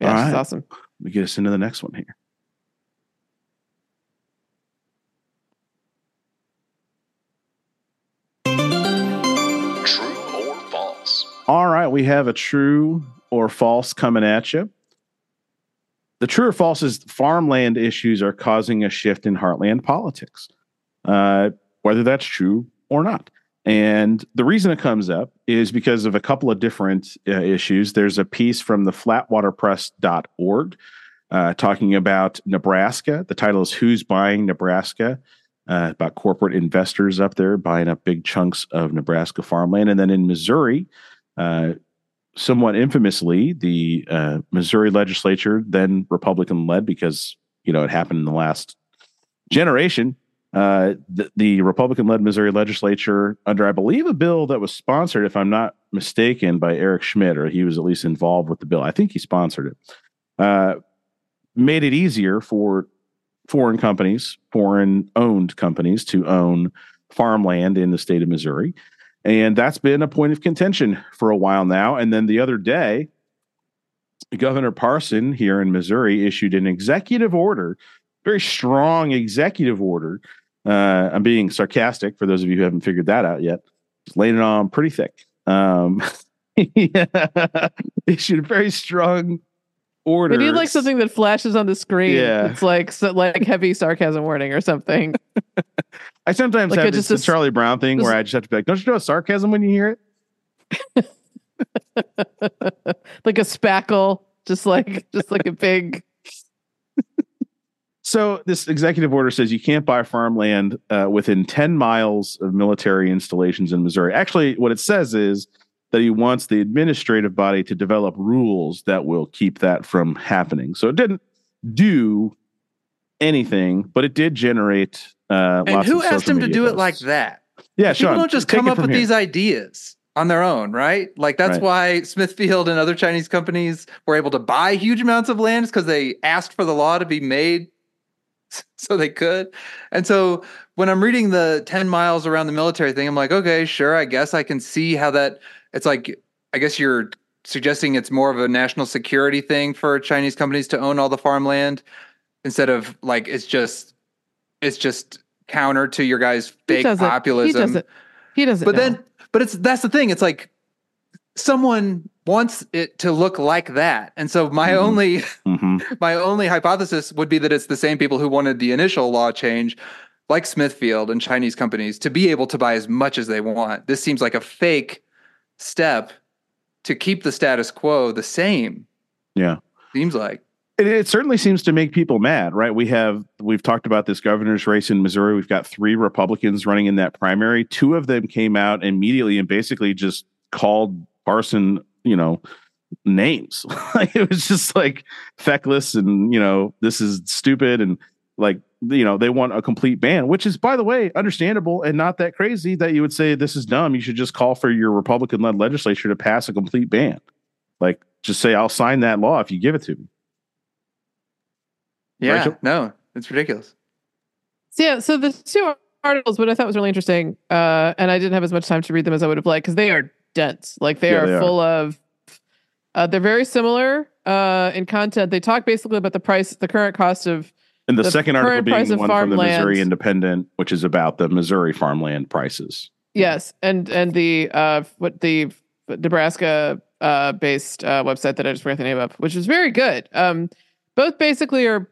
yeah, All she's awesome. Let me get us into the next one here. True or false? All right, we have a true or false coming at you. The true or false is farmland issues are causing a shift in heartland politics, uh, whether that's true or not. And the reason it comes up is because of a couple of different uh, issues. There's a piece from the flatwaterpress.org uh, talking about Nebraska. The title is Who's Buying Nebraska? Uh, about corporate investors up there buying up big chunks of Nebraska farmland. And then in Missouri, uh, somewhat infamously, the uh, Missouri legislature, then Republican led, because you know it happened in the last generation. Uh, the, the Republican led Missouri legislature, under I believe a bill that was sponsored, if I'm not mistaken, by Eric Schmitt, or he was at least involved with the bill. I think he sponsored it. Uh, made it easier for foreign companies, foreign owned companies, to own farmland in the state of Missouri. And that's been a point of contention for a while now. And then the other day, Governor Parson here in Missouri issued an executive order, very strong executive order. Uh, I'm being sarcastic for those of you who haven't figured that out yet. Just laying it on pretty thick. Um, (laughs) yeah, (laughs) issued a very strong order. We need like something that flashes on the screen. Yeah. It's like so, like heavy sarcasm warning or something. (laughs) I sometimes Like have a- this just a Charlie Brown thing where I just have to be like, don't you know a sarcasm when you hear it? like a spackle, just like just like a big So this executive order says you can't buy farmland uh, within 10 miles of military installations in Missouri. Actually, what it says is that he wants the administrative body to develop rules that will keep that from happening. So it didn't do anything, but it did generate. Uh, And who asked him to do it like that? Yeah, People don't just come up with here. these ideas on their own, right? Like that's Right. why Smithfield and other Chinese companies were able to buy huge amounts of land because they asked for the law to be made (laughs) so they could. And so when I'm reading the 10 miles around the military thing, I'm like, okay, sure, I guess I can see how that it's like I guess you're suggesting it's more of a national security thing for Chinese companies to own all the farmland instead of like it's just it's just counter to your guys' he fake doesn't populism. he doesn't he doesn't But know. then, but it's that's the thing. It's like someone wants it to look like that, and so my Mhm. only Mhm. (laughs) my only hypothesis would be that it's the same people who wanted the initial law change, like Smithfield and Chinese companies, to be able to buy as much as they want. This seems like a fake step to keep the status quo the same. Yeah. Seems like. It, it certainly seems to make people mad, right? We have we've talked about this governor's race in Missouri. We've got three Republicans running in that primary. Two of them came out immediately and basically just called Parson, you know, names. (laughs) like it was just like feckless and you know this is stupid and like you know they want a complete ban, which is by the way understandable and not that crazy that you would say this is dumb. You should just call for your Republican-led legislature to pass a complete ban. Like just say I'll sign that law if you give it to me. Yeah. Rachel? No, it's ridiculous. So yeah, so the two articles, what I thought was really interesting, uh, and I didn't have as much time to read them as I would have liked because they are dense. Like they Yeah, are they are. full of. Uh, they're very similar uh, in content. They talk basically about the price, the current cost of. And the, The second article being price the one from the. Missouri Independent, which is about the Missouri farmland prices. Yes, and and the uh, what the Nebraska uh, based uh, website that I just forgot the name of, which is very good. Um, both basically are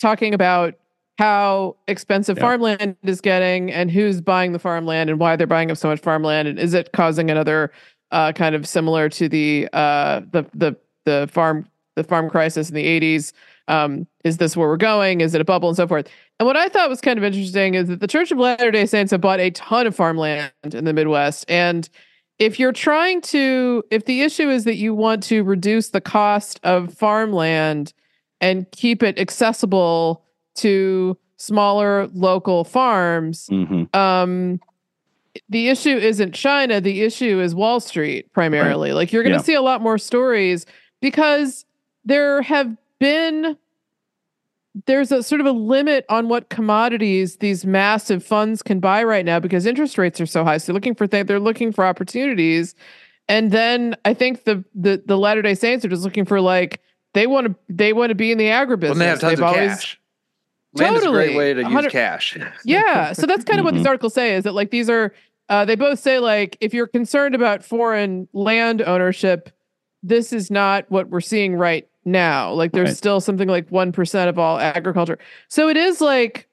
talking about how expensive Yeah. farmland is getting and who's buying the farmland and why they're buying up so much farmland and is it causing another uh, kind of similar to the uh, the the the farm the farm crisis in the 80s um, is this where we're going? Is it a bubble and so forth? And what i thought was kind of interesting is that the church of latter day saints have bought a ton of farmland in the midwest and if you're trying to if the issue is that you want to reduce the cost of farmland and keep it accessible to smaller local farms. hmm Um, the issue isn't China. The issue is Wall Street primarily. Like you're going to Yeah. see a lot more stories because there have been there's a sort of a limit on what commodities these massive funds can buy right now because interest rates are so high. So they're looking for th- they're looking for opportunities, and then I think the the the Latter Day Saints are just looking for like they want to they want to be in the agribusiness. When they have tons They've of always- cash. Land is a great Totally. way to use cash. (laughs) yeah so that's kind of what these Mhm. articles say is that like these are uh, they both say like if you're concerned about foreign land ownership this is not what we're seeing right now like there's Right. still something like 1% of all agriculture so it is like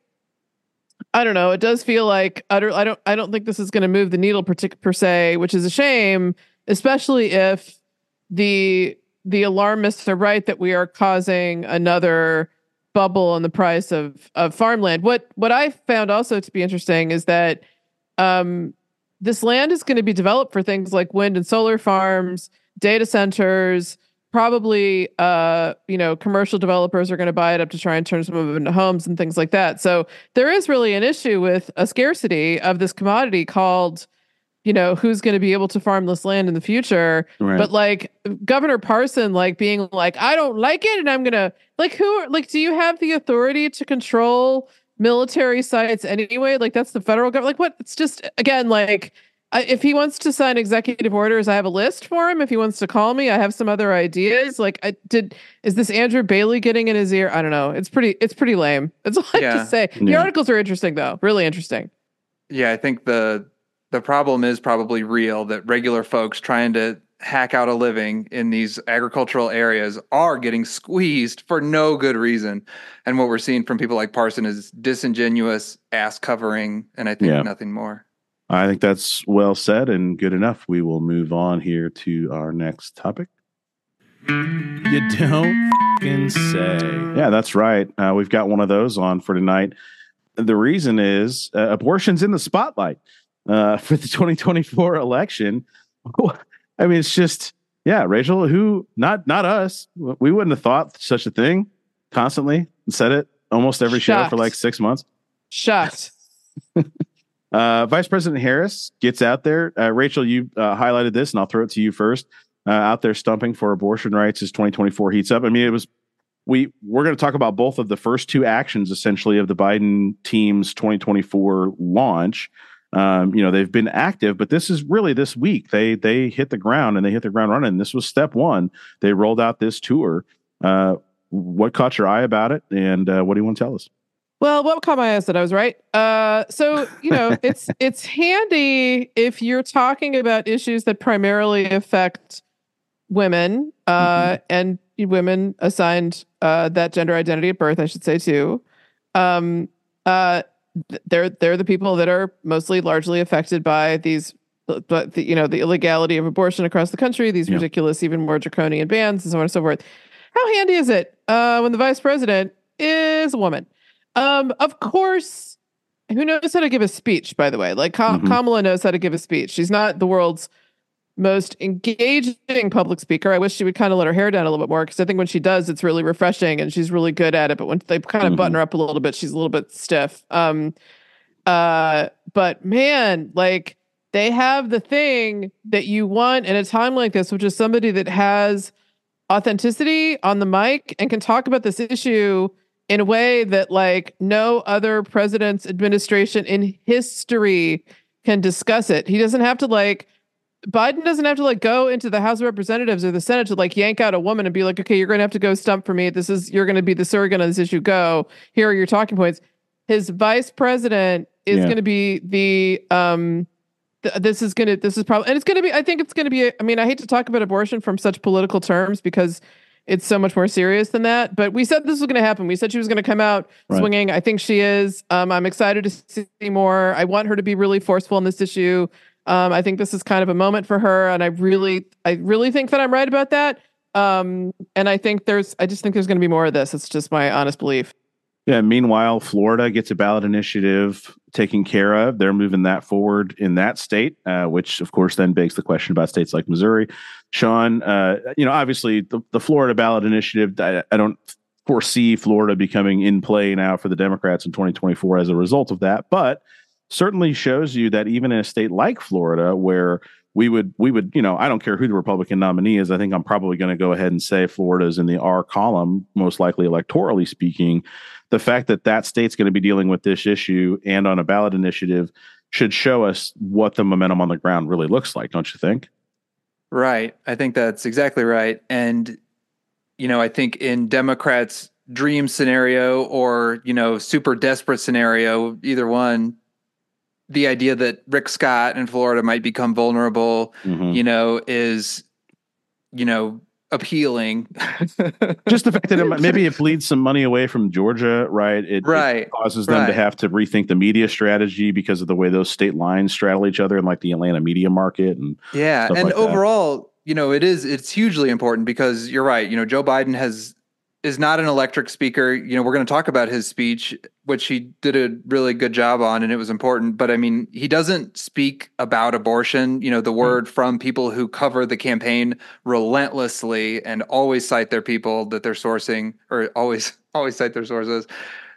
i don't know it does feel like utter i don't i don't think this is going to move the needle per, per se which is a shame especially if the the alarmists are right that we are causing another bubble in the price of of farmland. What what I found also to be interesting is that um, this land is going to be developed for things like wind and solar farms, data centers. Probably, uh, you know, commercial developers are going to buy it up to try and turn some of it into homes and things like that. So there is really an issue with a scarcity of this commodity called, you know, who's going to be able to farm this land in the future. Right. But like Governor Parson, like being like, I don't like it, and I'm gonna like who like, do you have the authority to control military sites anyway? Like that's the federal government. Like what? It's just again like. I, if he wants to sign executive orders, I have a list for him. If he wants to call me, I have some other ideas. Like, I did. Is this Andrew Bailey getting in his ear? I don't know. It's pretty. It's pretty lame. That's all I have Yeah. to say. The Yeah. articles are interesting, though. Really interesting. Yeah, I think the the problem is probably real that regular folks trying to hack out a living in these agricultural areas are getting squeezed for no good reason. And what we're seeing from people like Parson is disingenuous ass covering and I think Yeah. nothing more. I think that's well said and good enough. We will move on here to our next topic. You don't fucking say. Yeah, that's right. Uh, we've got one of those on for tonight. The reason is uh, abortion's in the spotlight uh, for the 2024 election. (laughs) I mean, it's just yeah, Rachel. Who not not us. We wouldn't have thought such a thing. Constantly said it almost every show for like six months. Shocked. (laughs) Uh, Vice President Harris gets out there. Uh, Rachel, you uh, highlighted this, and I'll throw it to you first. Uh, out there stumping for abortion rights as 2024 heats up. I mean, it was we we're going to talk about both of the first two actions essentially of the Biden team's 2024 launch. Um, you know, they've been active, but this is really this week. They they hit the ground and they hit the ground running. This was step one. They rolled out this tour. Uh, what caught your eye about it, and uh, what do you want to tell us? Well, what caught my eye is that I was right. Uh, so you know, (laughs) it's it's handy if you're talking about issues that primarily affect women uh, and women assigned uh, that gender identity at birth. I should say too. Um, uh, they're they're the people that are mostly largely affected by these. But the, you know the illegality of abortion across the country, these Yeah. ridiculous, even more draconian bans, and so on and so forth. How handy is it uh, when the vice president is a woman? Um, of course, who knows how to give a speech, by the way? Like Mhm. Kamala knows how to give a speech. She's not the world's most engaging public speaker. I wish she would kind of let her hair down a little bit more because I think when she does, it's really refreshing and she's really good at it. But when they kind of Mhm. button her up a little bit, she's a little bit stiff. Um, uh, but man, like they have the thing that you want in a time like this, which is somebody that has authenticity on the mic and can talk about this issue in a way that like no other president's administration in history can discuss it. He doesn't have to like Biden doesn't have to like go into the House of Representatives or the Senate to like yank out a woman and be like, okay, you're going to have to go stump for me. This is you're going to be the surrogate on this issue. Go. Here are your talking points. His vice president is Yeah. going to be the um. th- this is going to this is probably and it's going to be. I think it's going to be. I mean, I hate to talk about abortion from such political terms because it's so much more serious than that. But we said this was going to happen. We said she was going to come out Right. swinging. I think she is. Um, I'm excited to see more. I want her to be really forceful on this issue. Um, I think this is kind of a moment for her, and I really, I really think that I'm right about that. Um, and I think there's, I just think there's going to be more of this. It's just my honest belief. Yeah. Meanwhile, Florida gets a ballot initiative taken care of. They're moving that forward in that state, uh, which of course then begs the question about states like Missouri. Sean, uh, you know, obviously the, the Florida ballot initiative, I, I don't foresee Florida becoming in play now for the Democrats in 2024 as a result of that, but certainly shows you that even in a state like Florida, where we would we would you know I don't care who the Republican nominee is. I think I'm probably going to go ahead and say Florida is in the R column, most likely electorally speaking. The fact that that state's going to be dealing with this issue and on a ballot initiative should show us what the momentum on the ground really looks like, don't you think? Right. I think that's exactly right. And you know, I think in Democrats' dream scenario or you know super desperate scenario, either one, the idea that Rick Scott in Florida might become vulnerable, Mhm. you know, is, you know, appealing. (laughs) Just the fact that it, maybe it bleeds some money away from Georgia, right? It, it Right, causes them to have to rethink the media strategy because of the way those state lines straddle each other in like the Atlanta media market. And yeah, and like that. overall, you know, it is it's hugely important because you're right. You know, Joe Biden has is not an electric speaker. You know, we're going to talk about his speech, which he did a really good job on, and it was important. But I mean, he doesn't speak about abortion. You know, the word from people who cover the campaign relentlessly and always cite their people that they're sourcing, or always (laughs) always cite their sources.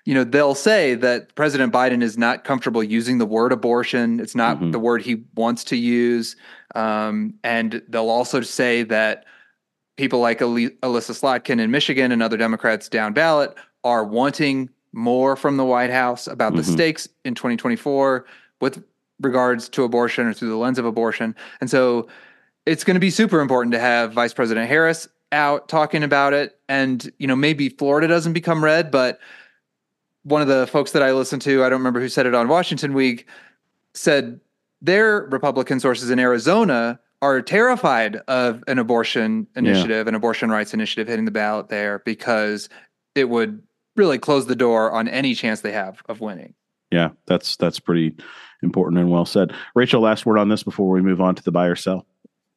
You know, they'll say that President Biden is not comfortable using the word abortion. It's not Mhm. the word he wants to use. Um, and they'll also say that people like Elissa Slotkin in Michigan and other Democrats down ballot are wanting more from the White House about the Mhm. stakes in 2024 with regards to abortion or through the lens of abortion. And so it's going to be super important to have Vice President Harris out talking about it. And, you know, maybe Florida doesn't become red, but one of the folks that I listened to, I don't remember who said it on Washington Week, said their Republican sources in Arizona are terrified of an abortion initiative, an abortion rights initiative hitting the ballot there because it would really close the door on any chance they have of winning. yeah, that's that's pretty important and well said. Rachel, last word on this before we move on to the buy or sell.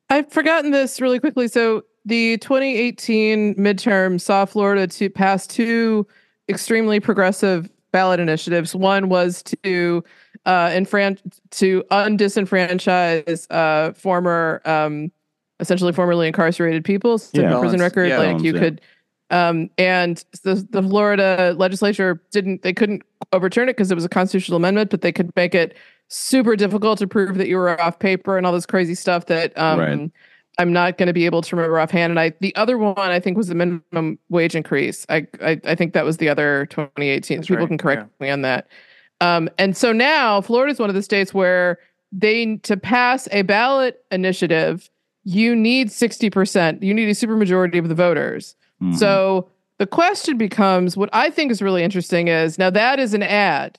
I've forgotten this really quickly. So the 2018 midterm saw Florida to pass two extremely progressive ballot initiatives. One was to uh, infran- to undisenfranchise uh, former, um, essentially formerly incarcerated people. So Yeah. prison Balance. record, Yeah. like Balance, you yeah. could. Um, and the the Florida legislature didn't they couldn't overturn it because it was a constitutional amendment, but they could make it super difficult to prove that you were off paper and all this crazy stuff that um, Right. I'm not going to be able to remember offhand. And I the other one I think was the minimum wage increase. I I, I think that was the other 2018. That's People right, can correct me on that. Um, and so now Florida is one of the states where they to pass a ballot initiative, you need 60%. You need a supermajority of the voters. Mhm. So the question becomes what I think is really interesting is now that is an ad.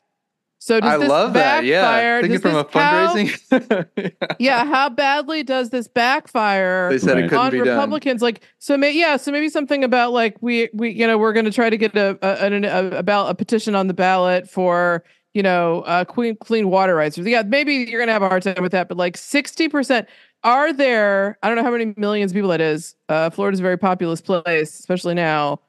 So does I this love that. Yeah. backfire? Thinking from a this- how- fundraising. (laughs) yeah, how badly does this backfire? They said Right. it couldn't on be done. Republicans, like so, may, yeah, so maybe something about like we we you know we're going to try to get a a, a, a, a petition on the ballot for you know uh, clean clean water rights. Yeah, maybe you're to have a hard time with that, but like sixty percent. Are there? I don't know how many millions of people that is. Uh, Florida's a very populous place, especially now.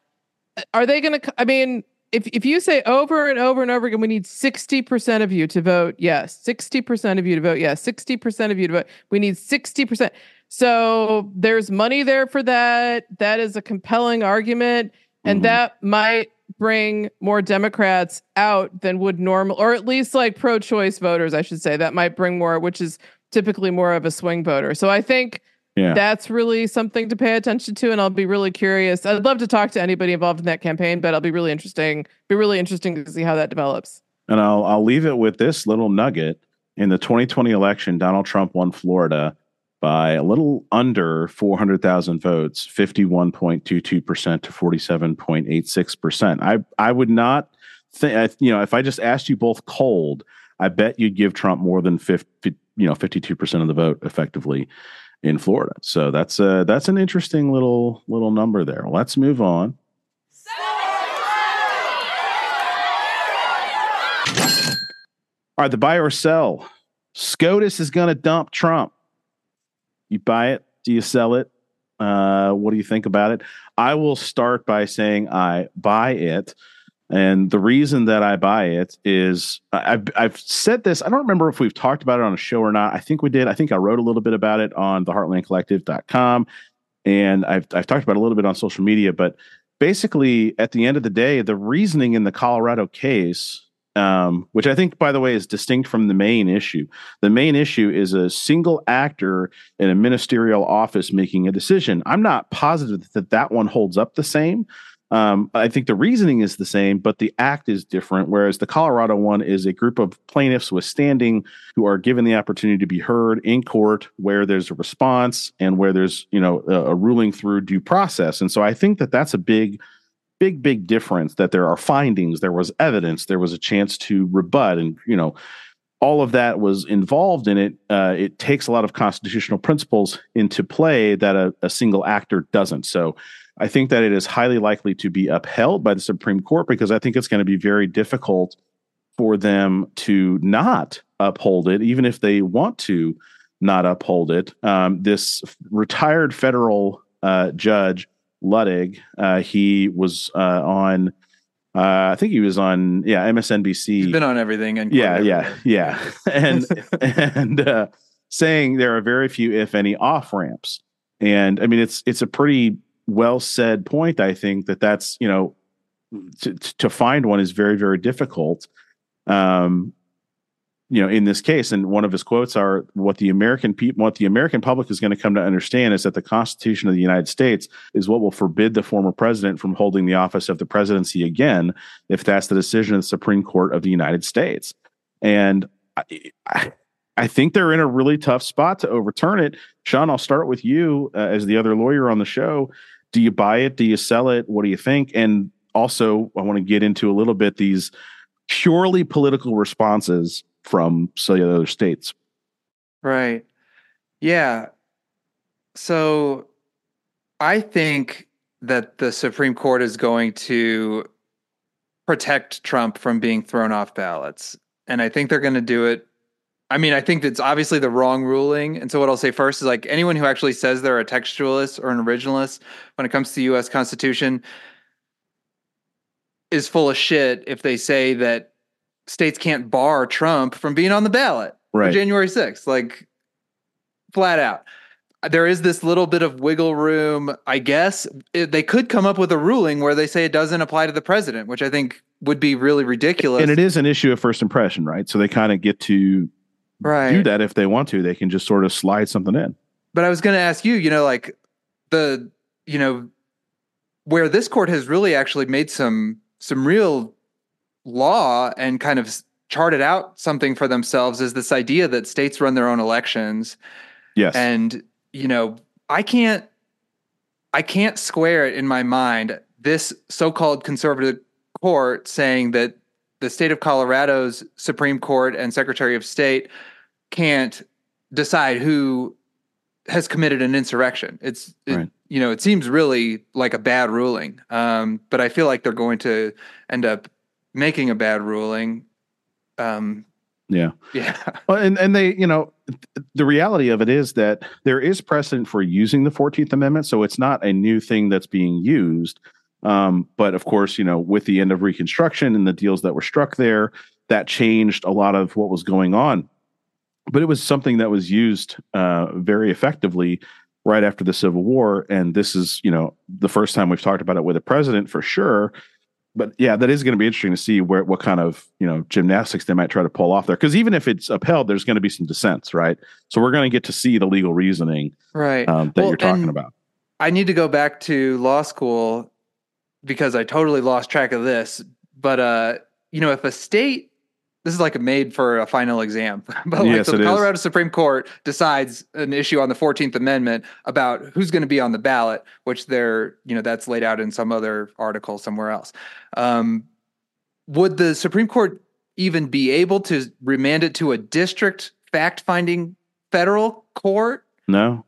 Are they going to? I mean, if if you say over and over and over again, we need sixty percent of you to vote yes, sixty percent of you to vote yes, sixty percent of you to vote. We need sixty percent. So there's money there for that. That is a compelling argument, and Mhm. that might bring more Democrats out than would normal, or at least like pro-choice voters, I should say. That might bring more, which is typically more of a swing voter. So I think yeah. that's really something to pay attention to, and I'll be really curious. I'd love to talk to anybody involved in that campaign, but I'll be really interesting. Be really interesting to see how that develops. And I'll I'll leave it with this little nugget. In the 2020 election, Donald Trump won Florida by a little under 400,000 votes, 51.22% to 47.86%. I I would not think you know, if I just asked you both cold, I bet you'd give Trump more than 50 you know, 52% of the vote effectively in Florida. So that's uh that's an interesting little little number there. Let's move on. All right, the buy or sell. SCOTUS is going to dump Trump. You buy it? Do you sell it? Uh, what do you think about it? I will start by saying I buy it. And the reason that I buy it is I've, I've said this. I don't remember if we've talked about it on a show or not. I think we did. I think I wrote a little bit about it on the heartlandcollective.com. And I've, I've talked about a little bit on social media, but basically, at the end of the day, the reasoning in the Colorado case, um, which I think, by the way, is distinct from the main issue. The main issue is a single actor in a ministerial office making a decision. I'm not positive that that one holds up the same. Um, I think the reasoning is the same, but the act is different. Whereas the Colorado one is a group of plaintiffs with standing who are given the opportunity to be heard in court, where there's a response and where there's you know a, a ruling through due process. And so I think that that's a big, big, big difference. That there are findings, there was evidence, there was a chance to rebut, and you know all of that was involved in it. Uh, it takes a lot of constitutional principles into play that a, a single actor doesn't. So I think that it is highly likely to be upheld by the Supreme Court because I think it's going to be very difficult for them to not uphold it, even if they want to not uphold it. Um, this retired federal uh, judge, Luttig, uh, he was uh, on. Uh, I think he was on, yeah, MSNBC. He's been on everything, and yeah, yeah, yeah, (laughs) and and uh, saying there are very few, if any, off ramps. And I mean, it's it's a pretty well said point. I think that that's you know to to find one is very very difficult. Um, you know, in this case, and one of his quotes are, "What the American people, what the American public is going to come to understand is that the Constitution of the United States is what will forbid the former president from holding the office of the presidency again, if that's the decision of the Supreme Court of the United States." And I, I, think they're in a really tough spot to overturn it. Sean, I'll start with you uh, as the other lawyer on the show do you buy it? Do you sell it? What do you think? And also, I want to get into a little bit these purely political responses from the other states. Right. Yeah. So I think that the Supreme Court is going to protect Trump from being thrown off ballots. And I think they're going to do it I mean, I think that's obviously the wrong ruling. And so what I'll say first is like anyone who actually says they're a textualist or an originalist when it comes to the US Constitution is full of shit if they say that states can't bar Trump from being on the ballot right. for January 6th. Like flat out. There is this little bit of wiggle room, I guess. It, they could come up with a ruling where they say it doesn't apply to the president, which I think would be really ridiculous. And it is an issue of first impression, right? So they kind of get to right. do that if they want to. They can just sort of slide something in. But I was going to ask you, you know, like the, you know, where this court has really actually made some some real law and kind of charted out something for themselves is this idea that states run their own elections. Yes. And you know, I can't I can't square it in my mind this so-called conservative court saying that the state of Colorado's Supreme Court and Secretary of State can't decide who has committed an insurrection. It's it, Right. you know it seems really like a bad ruling, um, but I feel like they're going to end up making a bad ruling. Um, Yeah. yeah, Well, and, and they, you know, th- the reality of it is that there is precedent for using the 14th Amendment. So it's not a new thing that's being used. Um, but of course, you know, with the end of Reconstruction and the deals that were struck there, that changed a lot of what was going on. But it was something that was used uh, very effectively right after the Civil War. And this is, you know, the first time we've talked about it with a president for sure. But yeah, that is going to be interesting to see where what kind of you know gymnastics they might try to pull off there. Because even if it's upheld, there's going to be some dissents, right? So we're going to get to see the legal reasoning right. um, that Well, you're talking about. I need to go back to law school because I totally lost track of this. But uh, you know, if a state this is like a made for a final exam, (laughs) but like Yes, so the is. Colorado Supreme Court decides an issue on the Fourteenth Amendment about who's going to be on the ballot, which they're you know that's laid out in some other article somewhere else. Um, would the Supreme Court even be able to remand it to a district fact finding federal court? No,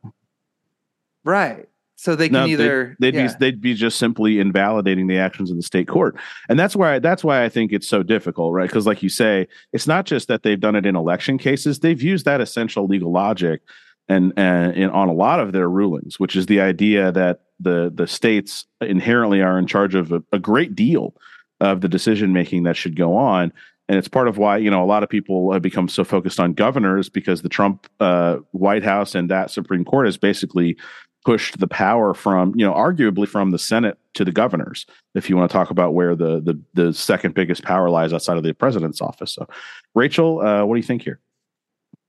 Right. So they can no, either they'd, they'd yeah. be they'd be just simply invalidating the actions of the state court, and that's why that's why I think it's so difficult, right? Because like you say, it's not just that they've done it in election cases; they've used that essential legal logic and and in, on a lot of their rulings, which is the idea that the the states inherently are in charge of a, a great deal of the decision making that should go on. And it's part of why you know a lot of people have become so focused on governors because the Trump uh, White House and that Supreme Court has basically pushed the power from, you know, arguably from the Senate to the governors. If you want to talk about where the the the second biggest power lies outside of the president's office. So, Rachel, uh, what do you think here?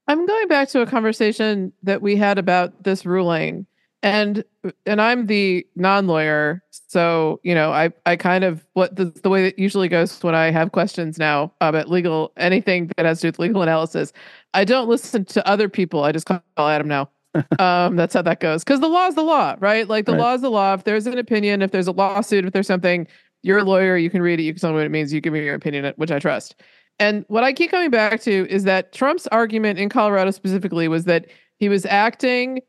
I'm going back to a conversation that we had about this ruling. And and I'm the non-lawyer, so you know I I kind of what the, the way that usually goes when I have questions now about legal anything that has to do with legal analysis. I don't listen to other people. I just call Adam now. Um, that's how that goes. Because the law is the law, right? Like the Right. law is the law. If there's an opinion, if there's a lawsuit, if there's something, you're a lawyer. You can read it. You can tell me what it means. You give me your opinion, which I trust. And what I keep coming back to is that Trump's argument in Colorado specifically was that he was acting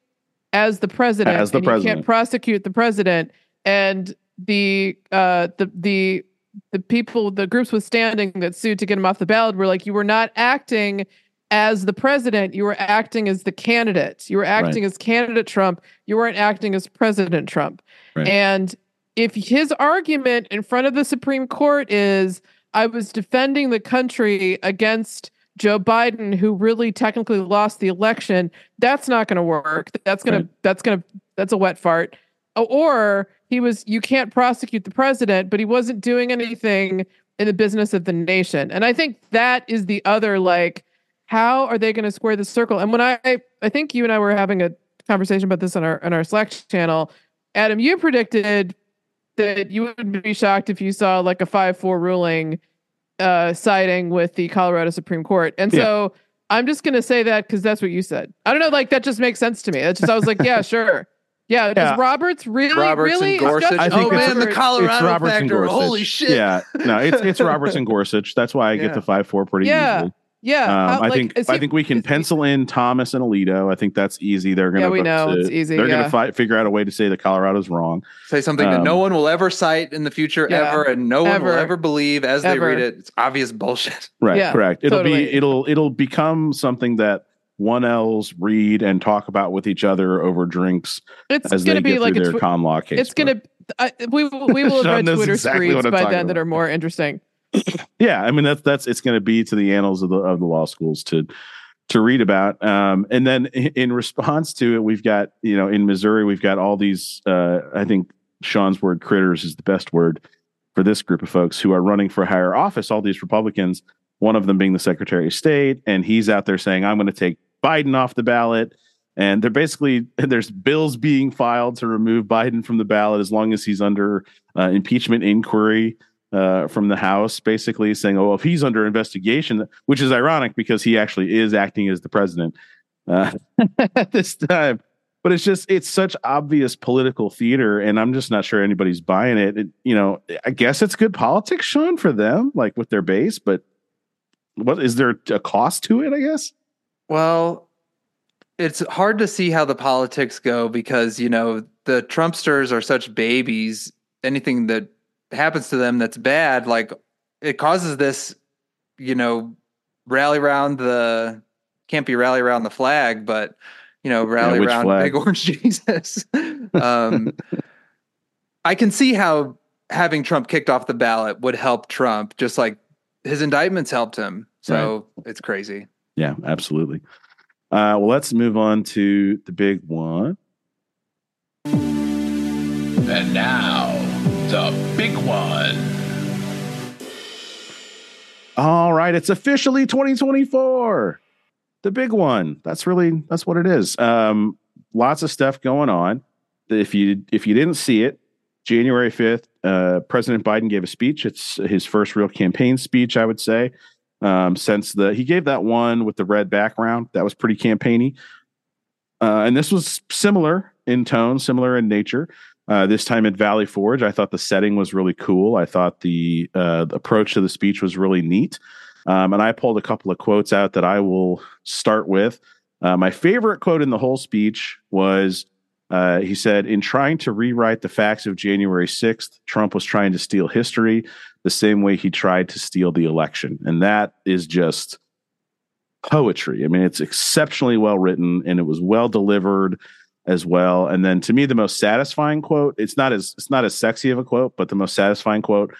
as the president, As the and you president. can't prosecute the president. And the uh, the the the people, the groups withstanding that sued to get him off the ballot were like, you were not acting as the president, you were acting as the candidate. You were acting as candidate Trump. You weren't acting as President Trump. Right. And if his argument in front of the Supreme Court is, I was defending the country against Joe Biden, who really technically lost the election, that's not going to work. That's going Right. to, that's going to, that's a wet fart. Or he was, you can't prosecute the president, but he wasn't doing anything in the business of the nation. And I think that is the other, like, how are they going to square the circle? And when I, I think you and I were having a conversation about this on our on our Slack channel, Adam, you predicted that you would be shocked if you saw like a five four ruling uh, siding with the Colorado Supreme Court, and so I'm just going to say that because that's what you said. I don't know, like that just makes sense to me. It's just I was like, yeah, (laughs) sure. Yeah, does Roberts really, Roberts really? and Gorsuch. Scott- I think oh it's- man, the Colorado it's Roberts and factor. Gorsuch. Holy shit. Yeah, no, it's it's (laughs) Roberts and Gorsuch. That's why I get Yeah. the five four pretty Yeah. easily. Yeah, Um, how- I like, think is I he- think we can is he- pencil in Thomas and Alito. I think that's easy. They're gonna Yeah, we know to- it's easy, They're yeah. gonna fi- figure out a way to say that Colorado's wrong. Say something that Um, no one will ever cite in the future Yeah. ever, and no one will Ever. ever believe as they read it. It's obvious bullshit. (laughs) Right, Yeah, correct. It'll totally. be it'll it'll become something that one L's read and talk about with each other over drinks it's as going they to be get like a their tw- con law case. it's going to. I We we will have (laughs) Sean read Twitter exactly streets by talking then that are more interesting. Yeah i mean that's that's it's going to be to the annals of the of the law schools to to read about. Um and then in response to it we've got you know in missouri we've got all these uh i think sean's word critters is the best word for this group of folks who are running for higher office all these republicans one of them being the secretary of state and he's out there saying i'm going to take biden off the ballot. And they're basically (laughs) there's bills being filed to remove biden from the ballot as long as he's under uh, impeachment inquiry uh, from the House, basically saying, "Oh, if he's under investigation," which is ironic because he actually is acting as the president uh, (laughs) at this time. But it's just it's such obvious political theater, and I'm just not sure anybody's buying it. it. You know, I guess it's good politics, Sean, for them, like with their base. But what is there a cost to it? I guess. Well, it's hard to see how the politics go because, you know, the Trumpsters are such babies. Anything that happens to them that's bad, like it causes this, you know, rally around the can't be rally around the flag, but you know, rally which around flag? big orange (laughs) Jesus. um, I can see how having Trump kicked off the ballot would help Trump, just like his indictments helped him. So it's crazy. Yeah, absolutely. Uh, well, let's move on to the big one. And now, the big one. All right, it's officially 2024. The big one. That's really that's what it is. Um lots of stuff going on. If you if you didn't see it, January 5th, uh President Biden gave a speech. It's his first real campaign speech, I would say. Um since the he gave that one with the red background. That was pretty campaigny. Uh and this was similar in tone, similar in nature. Uh, this time at Valley Forge, I thought the setting was really cool. I thought the, uh, the approach to the speech was really neat. Um, and I pulled a couple of quotes out that I will start with. Uh, my favorite quote in the whole speech was uh, he said, In trying to rewrite the facts of January 6th, Trump was trying to steal history the same way he tried to steal the election. And that is just poetry. I mean, it's exceptionally well written and it was well delivered as well. And then to me, the most satisfying quote, it's not as it's not as sexy of a quote, but the most satisfying quote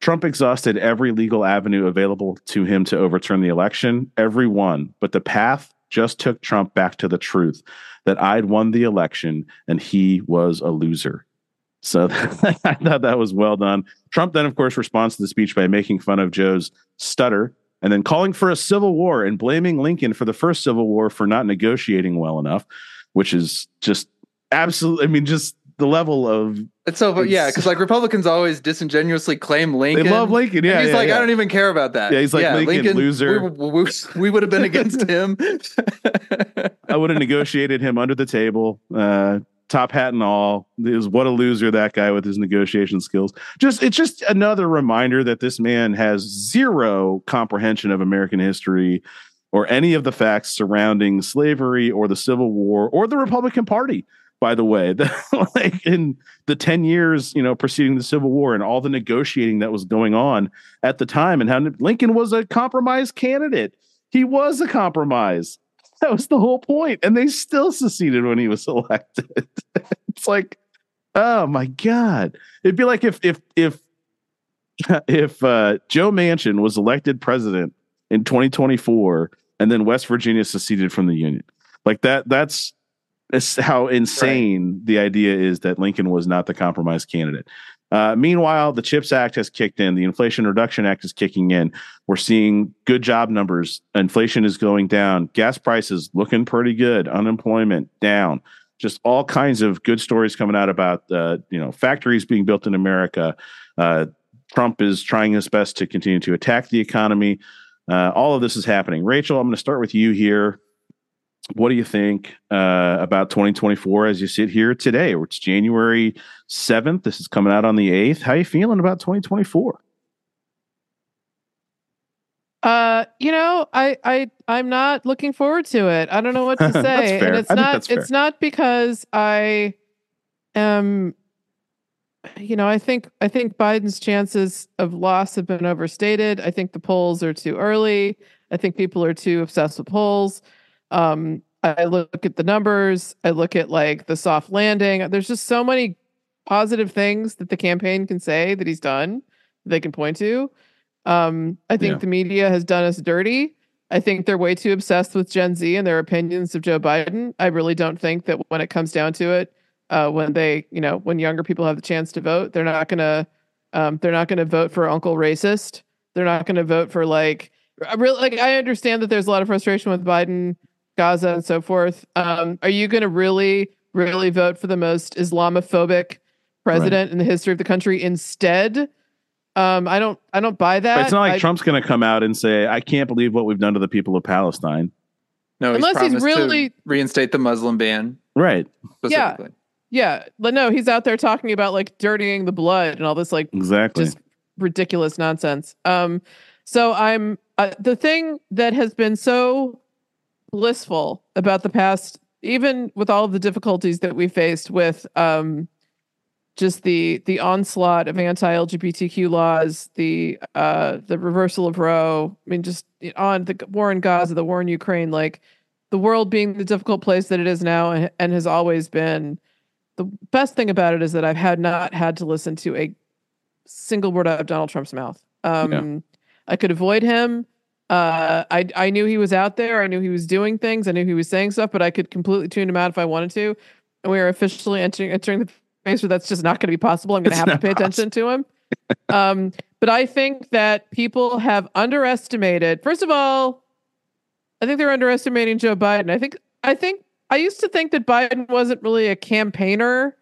Trump exhausted every legal avenue available to him to overturn the election, every one. But the path just took Trump back to the truth that I'd won the election and he was a loser. So (laughs) I thought that was well done. Trump then, of course, responds to the speech by making fun of Joe's stutter and then calling for a civil war and blaming Lincoln for the first civil war for not negotiating well enough, which is just absolutely, I mean, just the level of. It's so, yeah, because like Republicans always disingenuously claim Lincoln. They love Lincoln. Yeah. And he's yeah, like, yeah. I don't even care about that. Yeah, he's like, Lincoln, loser. We, we, we would have been against (laughs) him. I would have negotiated him under the table. Uh, top hat and all is what a loser that guy with his negotiation skills just it's just another reminder that this man has zero comprehension of american history or any of the facts surrounding slavery or the civil war or the republican party by the way (laughs) like in the 10 years you know preceding the civil war and all the negotiating that was going on at the time and how lincoln was a compromise candidate he was a compromise that was the whole point, and they still seceded when he was (laughs) elected. it's like, oh my god! It'd be like if if if (laughs) if uh, Joe Manchin was elected president in 2024, and then West Virginia seceded from the Union, like that. That's that's how insane right. the idea is that Lincoln was not the compromise candidate. Uh, meanwhile, the CHIPS Act has kicked in. The Inflation Reduction Act is kicking in. We're seeing good job numbers. Inflation is going down. Gas prices looking pretty good. Unemployment down. Just all kinds of good stories coming out about uh, you know factories being built in America. Uh, Trump is trying his best to continue to attack the economy. Uh, all of this is happening. Rachel, I'm going to start with you here what do you think uh, about 2024 as you sit here today? It's January 7th. This is coming out on the 8th. How are you feeling about 2024? Uh, you know, I I I'm not looking forward to it. I don't know what to (laughs) say. and it's not it's not because I am you know, I think I think Biden's chances of loss have been overstated. I think the polls are too early. I think people are too obsessed with polls. Um, I look at the numbers. I look at like the soft landing. There's just so many positive things that the campaign can say that he's done. They can point to. Um, I think yeah. the media has done us dirty. I think they're way too obsessed with Gen Z and their opinions of Joe Biden. I really don't think that when it comes down to it, uh, when they, you know, when younger people have the chance to vote, they're not gonna, um, they're not gonna vote for Uncle Racist. They're not gonna vote for like, I really like. I understand that there's a lot of frustration with Biden Gaza and so forth. Um, are you going to really, really vote for the most Islamophobic president right. in the history of the country instead? Um, I don't, I don't buy that. But it's not like I, Trump's going to come out and say, "I can't believe what we've done to the people of Palestine." No, he's unless he's really reinstate the Muslim ban. Right. Yeah. Yeah. But no, he's out there talking about like dirtying the blood and all this like exactly just ridiculous nonsense. Um, so I'm uh, the thing that has been so blissful about the past, even with all of the difficulties that we faced with um, just the the onslaught of anti-LGBTQ laws, the uh, the reversal of Roe. I mean, just on the war in Gaza, the war in Ukraine, like the world being the difficult place that it is now and, and has always been. The best thing about it is that I've had not had to listen to a single word out of Donald Trump's mouth. Um, yeah. I could avoid him uh, I I knew he was out there. I knew he was doing things. I knew he was saying stuff, but I could completely tune him out if I wanted to. And we are officially entering entering the phase where that's just not going to be possible. I'm going to have to pay possible. attention to him. (laughs) um, but I think that people have underestimated. First of all, I think they're underestimating Joe Biden. I think I think I used to think that Biden wasn't really a campaigner.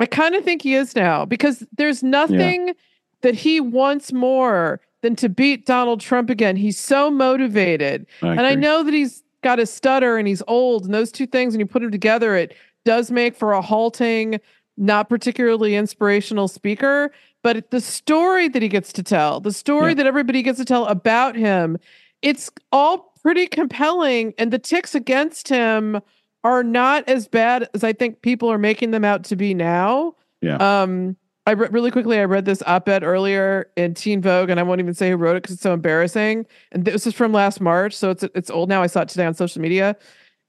I kind of think he is now because there's nothing yeah. that he wants more than to beat Donald Trump again. He's so motivated. I and I know that he's got a stutter and he's old, and those two things, when you put them together, it does make for a halting, not particularly inspirational speaker. But the story that he gets to tell, the story yeah. that everybody gets to tell about him, it's all pretty compelling. And the ticks against him are not as bad as I think people are making them out to be now. Yeah. Um, I re- really quickly I read this op-ed earlier in Teen Vogue, and I won't even say who wrote it because it's so embarrassing. And this is from last March, so it's it's old now. I saw it today on social media,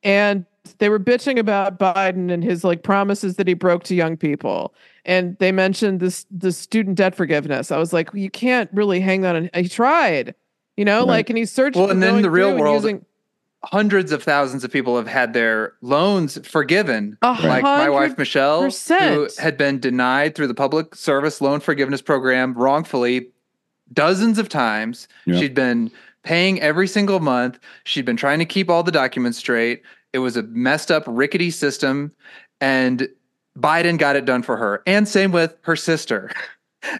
and they were bitching about Biden and his like promises that he broke to young people, and they mentioned this the student debt forgiveness. I was like, well, you can't really hang on. And he tried, you know, right. like, and he's searching. Well, and then the real world. Using, hundreds of thousands of people have had their loans forgiven. A Like my wife Michelle, who had been denied through the public service loan forgiveness program wrongfully dozens of times. Yeah. She'd been paying every single month. She'd been trying to keep all the documents straight. It was a messed up, rickety system. And Biden got it done for her. And same with her sister. (laughs)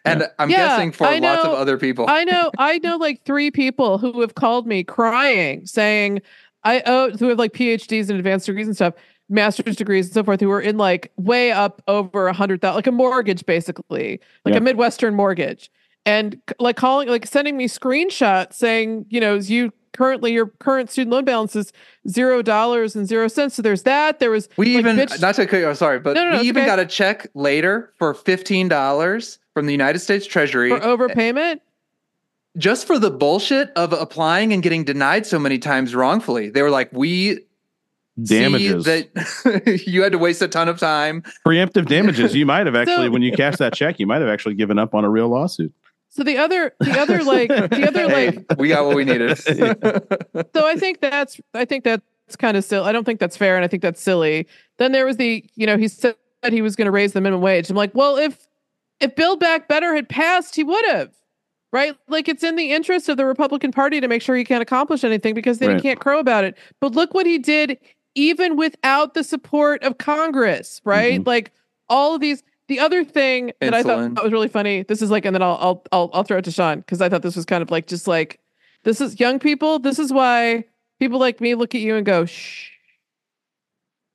And I'm Yeah, guessing for I lots of other people. I know I know like three people who have called me crying, saying I owe who have like PhDs and advanced degrees and stuff, master's degrees and so forth, who are in like way up over a hundred thousand, like a mortgage basically, like Yeah. a Midwestern mortgage. And like calling, like sending me screenshots saying, you know, you currently your current student loan balance is zero dollars and zero cents. So there's that. There was We like, even bitch- not to cut you sorry, but No, no, no, we even okay. got a check later for fifteen dollars from the United States Treasury for overpayment. just for the bullshit of applying and getting denied so many times wrongfully. They were like, "We Damages. see that (laughs) you had to waste a ton of time." Preemptive damages. You might have (laughs) actually, So- when you cash that check, you might have actually given up on a real lawsuit. So the other, the other like, the other like we got what we needed. (laughs) so I think that's I think that's kind of silly. I don't think that's fair, and I think that's silly. Then there was the you know he said he was going to raise the minimum wage. I'm like, well, if if Build Back Better had passed, he would have, right? Like it's in the interest of the Republican Party to make sure he can't accomplish anything because then Right. he can't crow about it. But look what he did, even without the support of Congress, right? Mhm. Like all of these. The other thing that I thought that was really funny. This is like, and then I'll I'll I'll, I'll throw it to Sean because I thought this was kind of like just like this is young people. This is why people like me look at you and go, shh.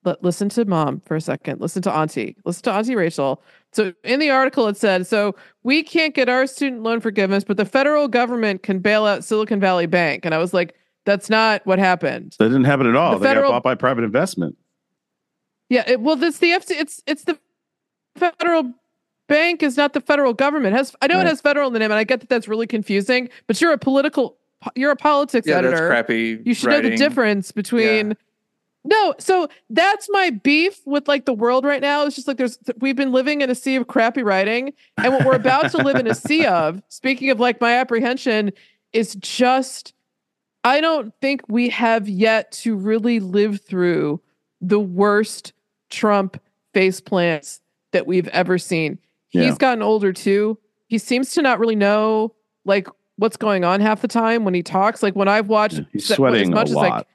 But listen to mom for a second. Listen to auntie. Listen to auntie Rachel. So in the article, it said, so we can't get our student loan forgiveness, but the federal government can bail out Silicon Valley Bank. And I was like, that's not what happened. That didn't happen at all. The they federal- got bought by private investment. Yeah. It, well, this the FC. It's it's the federal bank is not the federal government. It has I know Right. it has federal in the name, and I get that that's really confusing. But you're a political. You're a politics yeah, editor. that's crappy. You should know the difference between. No, so that's my beef with like the world right now. It's just like there's we've been living in a sea of crappy writing, and what we're about to live in a sea (laughs) of. Speaking of like my apprehension, is just I don't think we have yet to really live through the worst Trump face plants that we've ever seen. Yeah. He's gotten older too. He seems to not really know like what's going on half the time when he talks. Like when I've watched Yeah, he's sweating a as lot. like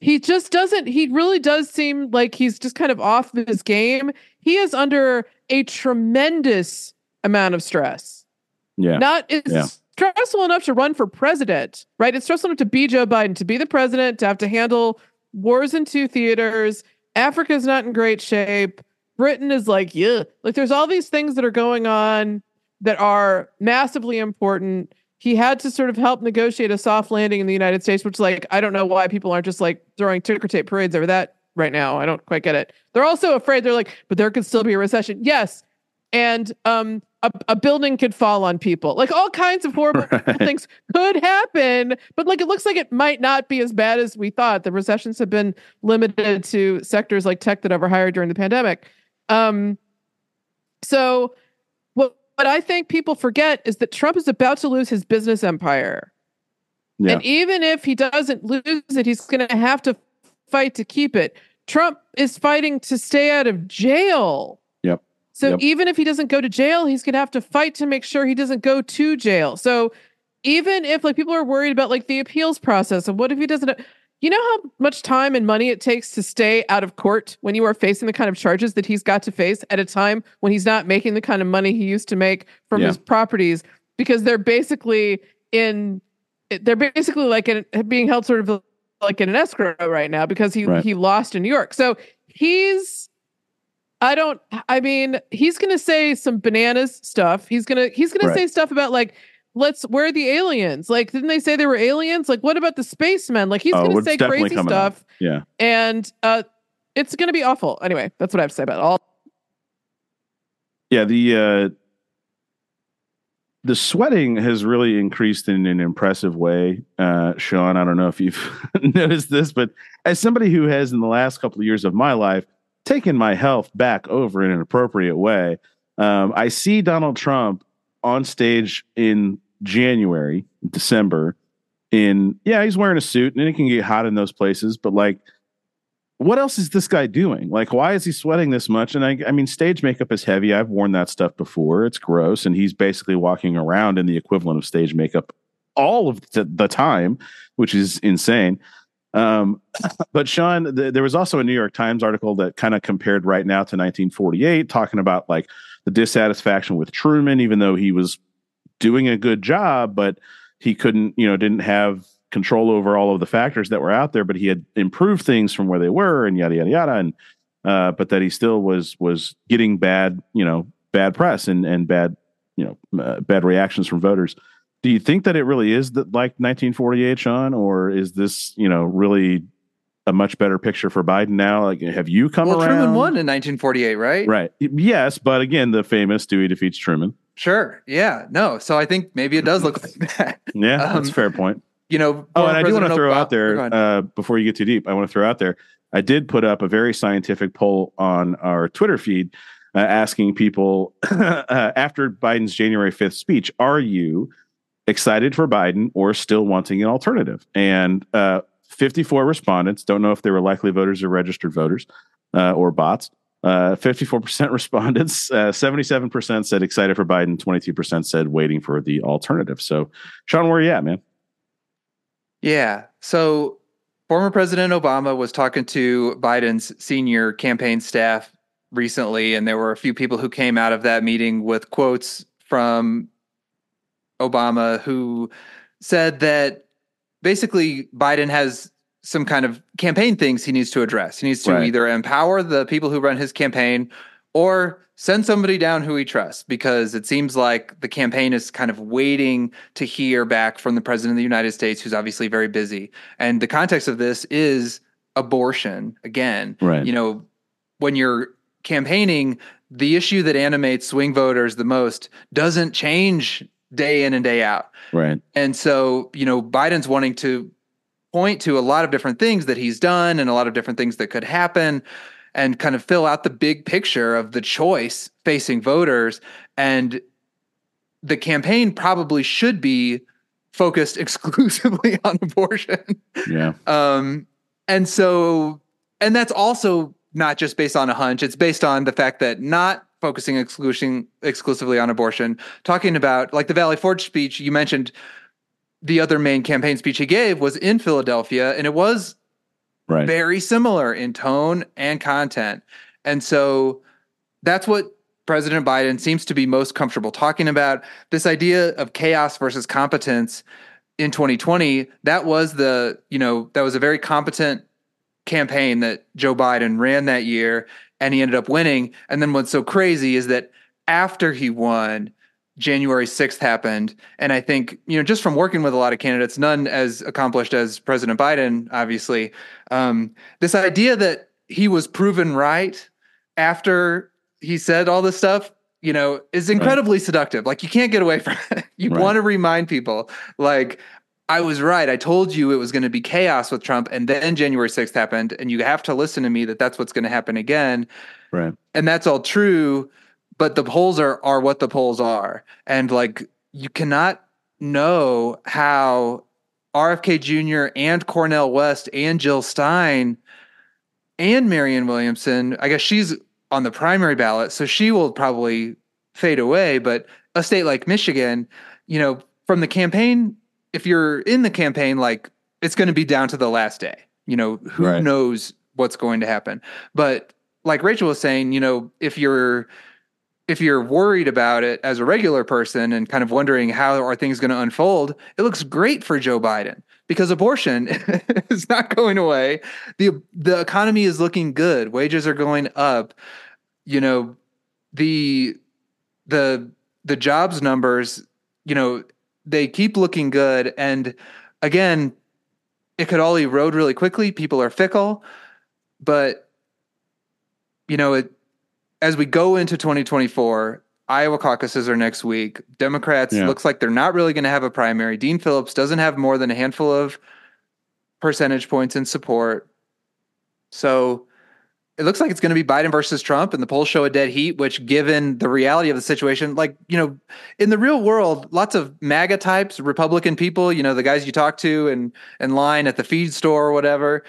he just doesn't he really does seem like he's just kind of off his game. He is under a tremendous amount of stress. yeah. Not it's Yeah. stressful enough to run for president, right? It's stressful enough to be Joe Biden, to be the president, to have to handle wars in two theaters. Africa's not in great shape. Britain is like, yeah. Like there's all these things that are going on that are massively important. He had to sort of help negotiate a soft landing in the United States, which like I don't know why people aren't just like throwing ticker tape parades over that right now. I don't quite get it. They're also afraid they're like, but there could still be a recession. Yes. And um a, a building could fall on people. Like all kinds of horrible (laughs) Right. things could happen, but like it looks like it might not be as bad as we thought. The recessions have been limited to sectors like tech that overhired during the pandemic. Um, so what what I think people forget is that Trump is about to lose his business empire. Yeah. And even if he doesn't lose it, he's going to have to fight to keep it. Trump is fighting to stay out of jail. Yep. So Yep. even if he doesn't go to jail, he's going to have to fight to make sure he doesn't go to jail. So even if like people are worried about like the appeals process and what if he doesn't you know how much time and money it takes to stay out of court when you are facing the kind of charges that he's got to face at a time when he's not making the kind of money he used to make from Yeah. his properties because they're basically in they're basically like in, being held sort of like in an escrow right now because he Right. he lost in New York. So he's I don't I mean he's going to say some bananas stuff. He's going to he's going Right. to say stuff about like let's where are the aliens? Like didn't they say they were aliens? Like what about the spacemen? Like he's Oh, going to say crazy up. stuff Yeah. and uh it's going to be awful. Anyway, that's what I have to say about it. all. Yeah. The uh, the sweating has really increased in an impressive way. Uh, Sean, I don't know if you've (laughs) noticed this, but as somebody who has in the last couple of years of my life taken my health back over in an appropriate way, um, I see Donald Trump on stage in January, December, in yeah, he's wearing a suit and it can get hot in those places, but like what else is this guy doing? Like, why is he sweating this much? And I, I mean, stage makeup is heavy. I've worn that stuff before. It's gross. And he's basically walking around in the equivalent of stage makeup all of the, time, which is insane. Um, (coughs) but Sean, the, there was also a New York Times article that kind of compared right now to 1948, talking about like the dissatisfaction with Truman, even though he was doing a good job, but he couldn't, you know, didn't have control over all of the factors that were out there, but he had improved things from where they were and yada yada yada. And uh, but that he still was was getting bad, you know, bad press and and bad, you know, uh, bad reactions from voters. Do you think that it really is that like 1948, Sean, or is this you know really a much better picture for Biden now? Like, have you come well, around? Truman won in 1948, right? Right. Yes, but again, the famous Dewey defeats Truman. Sure. Yeah. No. So I think maybe it does look like (laughs) that. Yeah, Um, that's a fair point. You know. Oh, and I do want to throw Obama- out there uh, before you get too deep. I want to throw out there. I did put up a very scientific poll on our Twitter feed uh, asking people (laughs) uh, after Biden's January 5th speech, are you excited for Biden or still wanting an alternative? And uh, 54 respondents, don't know if they were likely voters or registered voters uh, or bots. Uh, 54% (laughs) respondents, uh, 77% said excited for Biden, 22% said waiting for the alternative. So, Sean, where are you at, man? Yeah. So former President Obama was talking to Biden's senior campaign staff recently, and there were a few people who came out of that meeting with quotes from Obama who said that basically Biden has some kind of campaign things he needs to address. He needs to Right. either empower the people who run his campaign or send somebody down who he trusts because it seems like the campaign is kind of waiting to hear back from the president of the United States who's obviously very busy. And the context of this is abortion again. Right. You know, when you're campaigning, the issue that animates swing voters the most doesn't change day in and day out. Right. And so, you know, Biden's wanting to point to a lot of different things that he's done and a lot of different things that could happen and kind of fill out the big picture of the choice facing voters. And the campaign probably should be focused (laughs) exclusively (laughs) on abortion. Yeah. Um, and so, and that's also not just based on a hunch. It's based on the fact that not focusing exclusion exclusively on abortion, talking about like the Valley Forge speech you mentioned. The other main campaign speech he gave was in Philadelphia, and it was Right. very similar in tone and content. And so that's what President Biden seems to be most comfortable talking about. This idea of chaos versus competence in 2020, that was the, you know, that was a very competent campaign that Joe Biden ran that year and he ended up winning. And then what's so crazy is that after he won, January 6th happened. And I think, you know, just from working with a lot of candidates, none as accomplished as President Biden, obviously, um, this idea that he was proven right after he said all this stuff, you know, is incredibly seductive. Like you can't get away from (laughs) it. You Right. want to remind people, like, I was right. I told you it was going to be chaos with Trump. And then January 6th happened. And you have to listen to me that that's what's going to happen again Right. and that's all true but the polls are are what the polls are and like you cannot know how RFK Jr. and Cornel West and Jill Stein and Marianne Williamson I guess she's on the primary ballot so she will probably fade away but a state like Michigan you know from the campaign if you're in the campaign like it's going to be down to the last day you know who Right. knows what's going to happen but like Rachel was saying, you know, if you're if you're worried about it as a regular person and kind of wondering how are things going to unfold, it looks great for Joe Biden because abortion (laughs) is not going away. The the economy is looking good. Wages are going up. You know, the the the jobs numbers, you know, they keep looking good and again, it could all erode really quickly. People are fickle, but you know, it, as we go into 2024, Iowa caucuses are next week. Democrats Yeah. looks like they're not really going to have a primary. Dean Phillips doesn't have more than a handful of percentage points in support. So it looks like it's going to be Biden versus Trump, and the polls show a dead heat. Which, given the reality of the situation, like you know, in the real world, lots of MAGA types, Republican people, you know, the guys you talk to and in line at the feed store or whatever,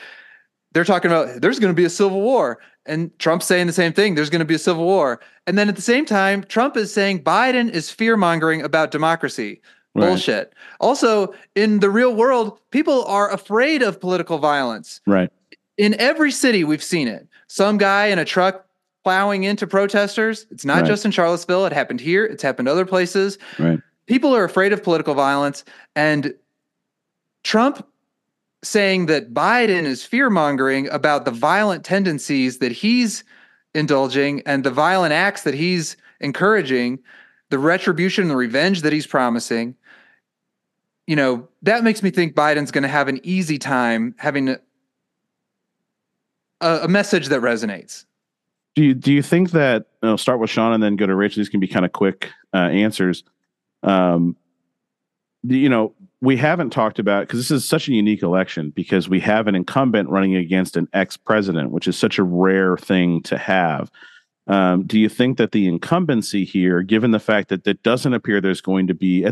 they're talking about there's going to be a civil war, and Trump's saying the same thing. There's going to be a civil war, and then at the same time, Trump is saying Biden is fear mongering about democracy. Right. Bullshit. Also, in the real world, people are afraid of political violence. Right. In every city, we've seen it. Some guy in a truck plowing into protesters. It's not Right. just in Charlottesville. It happened here. It's happened other places. Right. People are afraid of political violence. And Trump saying that Biden is fear mongering about the violent tendencies that he's indulging and the violent acts that he's encouraging, the retribution and the revenge that he's promising. You know, that makes me think Biden's going to have an easy time having a, a message that resonates. Do you do you think that I'll start with Sean and then go to Rachel? These can be kind of quick uh, answers. Um, you know, we haven't talked about because this is such a unique election because we have an incumbent running against an ex president, which is such a rare thing to have. Um, do you think that the incumbency here, given the fact that it doesn't appear there's going to be, uh,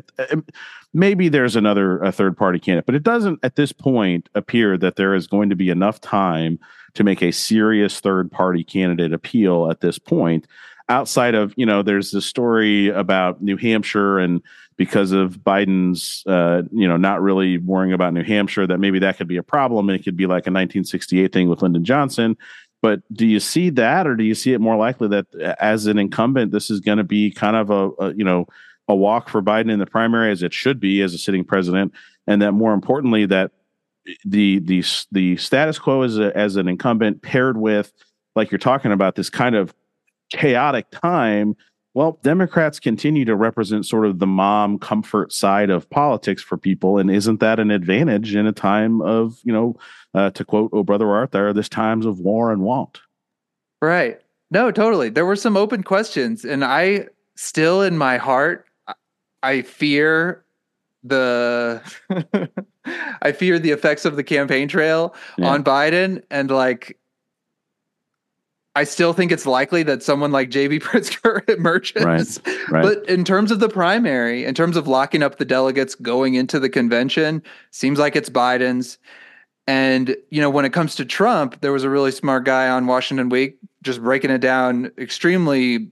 maybe there's another a third party candidate, but it doesn't at this point appear that there is going to be enough time to make a serious third party candidate appeal at this point outside of you know there's this story about new hampshire and because of biden's uh, you know not really worrying about new hampshire that maybe that could be a problem and it could be like a 1968 thing with lyndon johnson. But do you see that or do you see it more likely that as an incumbent this is going to be kind of a, a you know a walk for biden in the primary as it should be as a sitting president? And that more importantly that the the the status quo as a, as an incumbent paired with like you're talking about this kind of chaotic time well democrats continue to represent sort of the mom comfort side of politics for people and isn't that an advantage in a time of you know uh, to quote oh brother arthur this times of war and want Right. No, totally. There were some open questions, and I still, in my heart, I- I fear the (laughs) I fear the effects of the campaign trail Yeah. on Biden, and like. I still think it's likely that someone like JB (laughs) Pritzker emerges. Right, right. But in terms of the primary, in terms of locking up the delegates going into the convention, seems like it's Biden's. And, you know, when it comes to Trump, there was a really smart guy on Washington Week just breaking it down extremely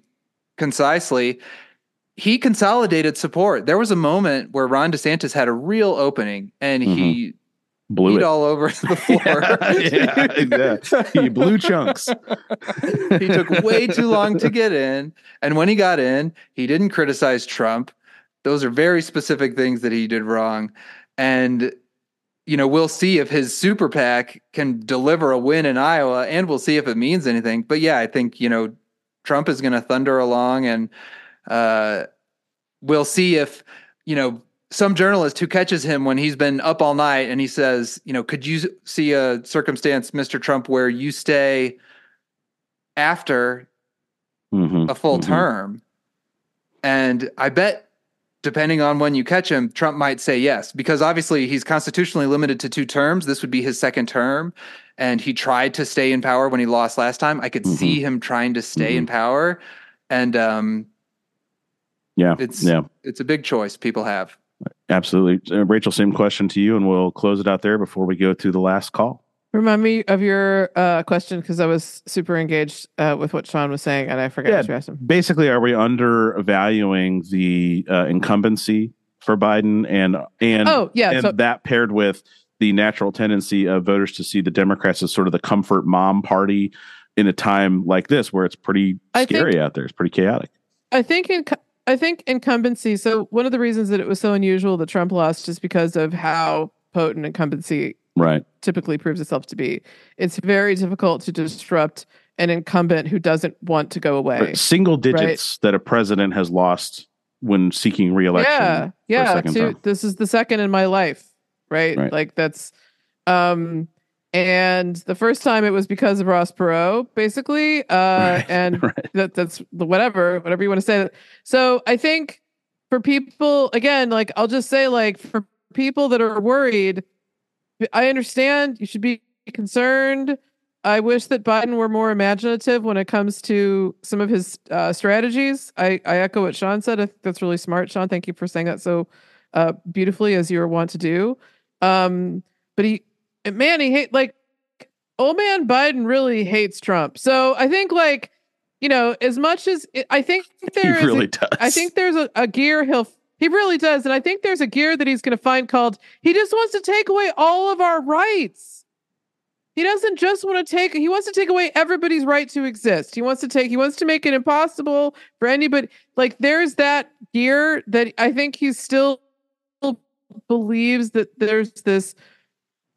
concisely. He consolidated support. There was a moment where Ron DeSantis had a real opening and he mm-hmm. blew it all over the (laughs) floor. yeah, exactly. He blew chunks. he took way too long to get in. And when he got in, he didn't criticize Trump. Those are very specific things that he did wrong. And, you know, we'll see if his super PAC can deliver a win in Iowa and we'll see if it means anything. But yeah, I think, you know, Trump is going to thunder along and uh, we'll see if, you know, some journalist who catches him when he's been up all night and he says, you know, could you see a circumstance, Mr. Trump, where you stay after Mhm, a full mhm. term. And I bet, depending on when you catch him, Trump might say yes, because obviously he's constitutionally limited to two terms. This would be his second term. And he tried to stay in power when he lost last time. I could Mhm. see him trying to stay in power. And um, Yeah, it's yeah, it's a big choice people have. absolutely. Uh, Rachel, same question to you, and we'll close it out there before we go to the last call. Remind me of your uh, question because I was super engaged uh, with what Sean was saying and I forgot Yeah. what you asked him. Basically, are we undervaluing the uh, incumbency for Biden, and and Oh, yeah. and So that paired with the natural tendency of voters to see the Democrats as sort of the comfort mom party in a time like this, where it's pretty I think- scary out there. It's pretty chaotic. I think in I think incumbency. So one of the reasons that it was so unusual that Trump lost is because of how potent incumbency Right. typically proves itself to be. It's very difficult to disrupt an incumbent who doesn't want to go away. Single digits that a president has lost when seeking reelection. Yeah, yeah. Two, this is the second in my life, right? Right. Like that's, um, and the first time it was because of Ross Perot, basically, uh, Right, (laughs) and right. that that's the whatever, whatever you want to say. So I think for people, again, like I'll just say, like for people that are worried, I understand you should be concerned. I wish that Biden were more imaginative when it comes to some of his uh, strategies. I, I echo what Sean said. I think that's really smart, Sean. Thank you for saying that so uh, beautifully as you want to do. Um, but he, man, he hate like old man Biden really hates Trump. So I think like you know as much as I think (laughs) there he is really a- does. I think there's a, a gear he'll he really does, and I think there's a gear that he's going to find called he just wants to take away all of our rights. He doesn't just want to take he wants to take away everybody's right to exist. He wants to take he wants to make it impossible for anybody like there's that gear that I think he still believes that there's this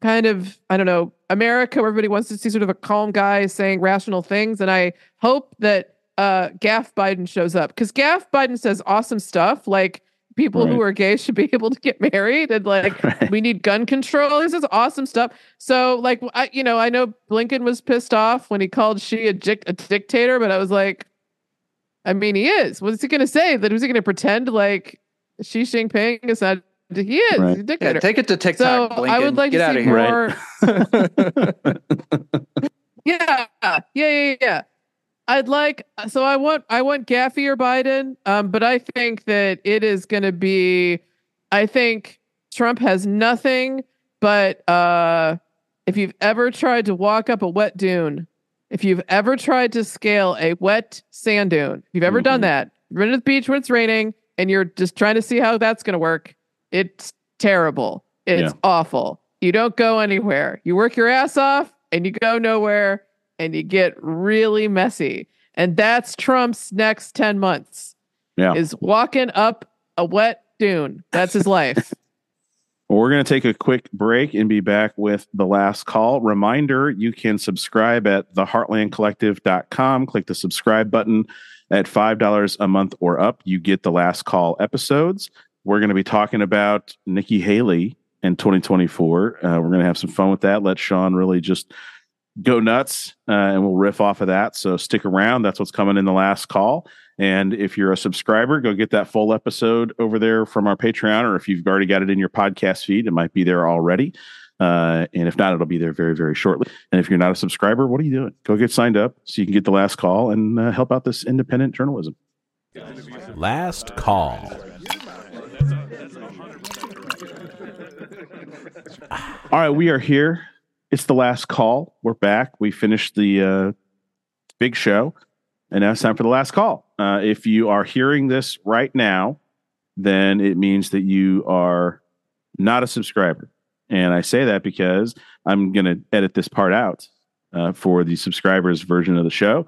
kind of I don't know America where everybody wants to see sort of a calm guy saying rational things and I hope that uh Gaff Biden shows up cuz Gaff Biden says awesome stuff like people who are gay should be (laughs) able to get married and like (laughs) Right. we need gun control. This is awesome stuff. So, like, I, you know, I know Blinken was pissed off when he called Xi a, dic- a dictator, but I was like, I mean, he is. What's he going to say? That was he going to pretend like Xi Jinping is not? He is Right. he's a Yeah, dictator. take it to TikTok. so TikTok. I would like Get to out see of here. more. Right. (laughs) Yeah, yeah, yeah, yeah. I'd like so I want I want Gaffey or Biden, um, but I think that it is going to be. I think Trump has nothing but uh, if you've ever tried to walk up a wet dune, if you've ever tried to scale a wet sand dune, if you've ever done Mhm. that, you've been to the beach when it's raining and you're just trying to see how that's going to work, it's terrible. It's Yeah. awful. You don't go anywhere. You work your ass off and you go nowhere and you get really messy. And that's Trump's next 10 months. Yeah. Is walking up a wet dune. That's his life. (laughs) Well, we're going to take a quick break and be back with the last call. Reminder you can subscribe at theheartlandcollective.com. Click the subscribe button at $5 a month or up. You get the last call episodes. We're going to be talking about Nikki Haley in 2024. Uh, we're going to have some fun with that. Let Sean really just go nuts uh, and we'll riff off of that. So stick around. That's what's coming in the last call. And if you're a subscriber, go get that full episode over there from our Patreon, or if you've already got it in your podcast feed, it might be there already. Uh, and if not, it'll be there very, very shortly. And if you're not a subscriber, what are you doing? Go get signed up so you can get the last call and uh, help out this independent journalism. Last call. All right, we are here. It's the last call. We're back. We finished the uh, big show, and now it's time for the last call. Uh, if you are hearing this right now, then it means that you are not a subscriber. And I say that because I'm going to edit this part out uh, for the subscribers version of the show.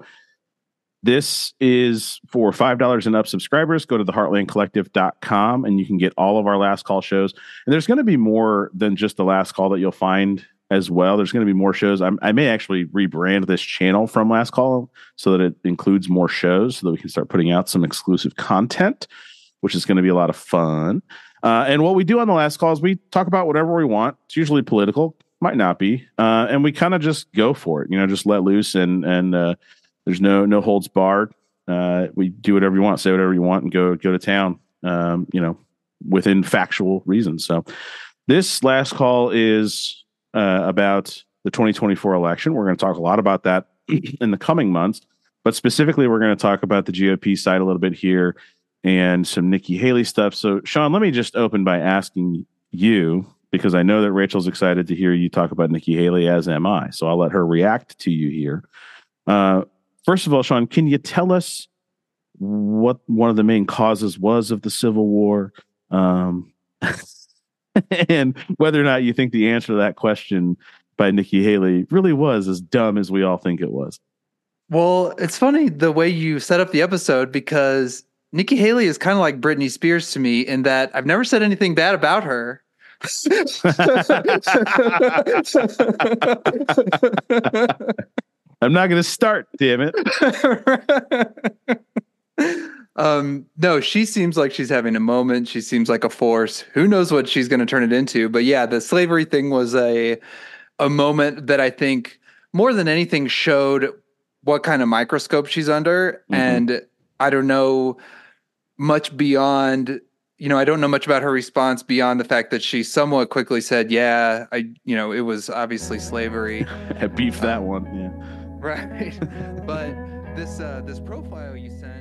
This is for $5 and up subscribers. Go to theheartlandcollective.com and you can get all of our last call shows. And there's going to be more than just the last call that you'll find as well. There's going to be more shows. I'm, I may actually rebrand this channel from last call so that it includes more shows so that we can start putting out some exclusive content, which is going to be a lot of fun. Uh, and what we do on the last call is we talk about whatever we want. It's usually political, might not be, uh, and we kind of just go for it. You know, just let loose and and uh, there's no no holds barred. Uh, we do whatever you want, say whatever you want, and go go to town. Um, you know, within factual reasons. So this last call is uh, about the 2024 election. We're going to talk a lot about that (clears throat) in the coming months, but specifically, we're going to talk about the GOP side a little bit here and some Nikki Haley stuff. So, Sean, let me just open by asking you because I know that Rachel's excited to hear you talk about Nikki Haley, as am I. So I'll let her react to you here. Uh, first of all, Sean, can you tell us what one of the main causes was of the Civil War? Um, (laughs) and whether or not you think the answer to that question by Nikki Haley really was as dumb as we all think it was. Well, it's funny the way you set up the episode because Nikki Haley is kind of like Britney Spears to me in that I've never said anything bad about her. (laughs) (laughs) I'm not going to start, damn it. (laughs) um, no, she seems like she's having a moment. She seems like a force. Who knows what she's going to turn it into? But yeah, the slavery thing was a a moment that I think more than anything showed what kind of microscope she's under. Mhm. And I don't know much beyond you know, I don't know much about her response beyond the fact that she somewhat quickly said, "Yeah, I, you know, it was obviously slavery." (laughs) I beefed that one. Yeah. (laughs) right. but this uh, this profile you sent.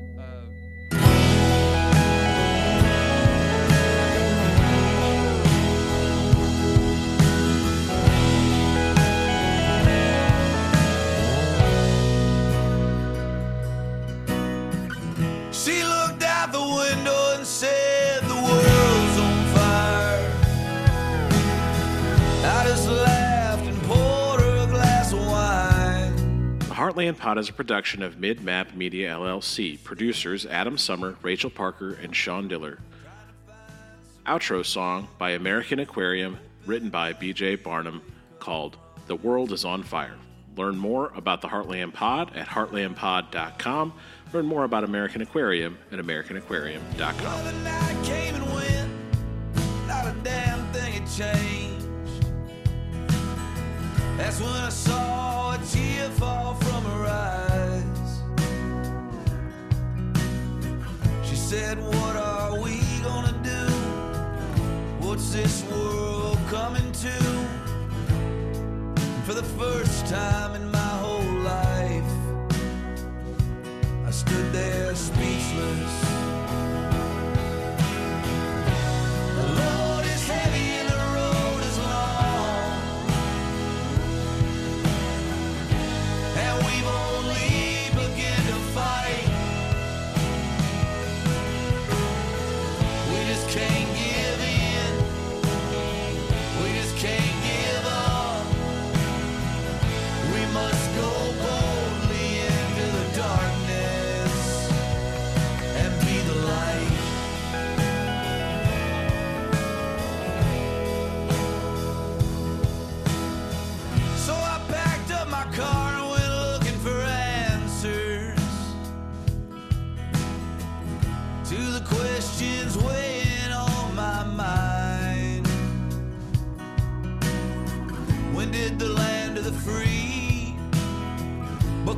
Heartland Pod is a production of Mid Map Media LLC. Producers Adam Sumner, Rachel Parker, and Sean Diller. Outro song by American Aquarium, written by BJ Barham, called The World is on Fire. Learn more about the Heartland Pod at heartlandpod.com. Learn more about American Aquarium at americanaquarium.com. The That's when I saw a tear fall from her eyes. She said, What are we gonna do? What's this world coming to? For the first time in my whole life, I stood there speechless.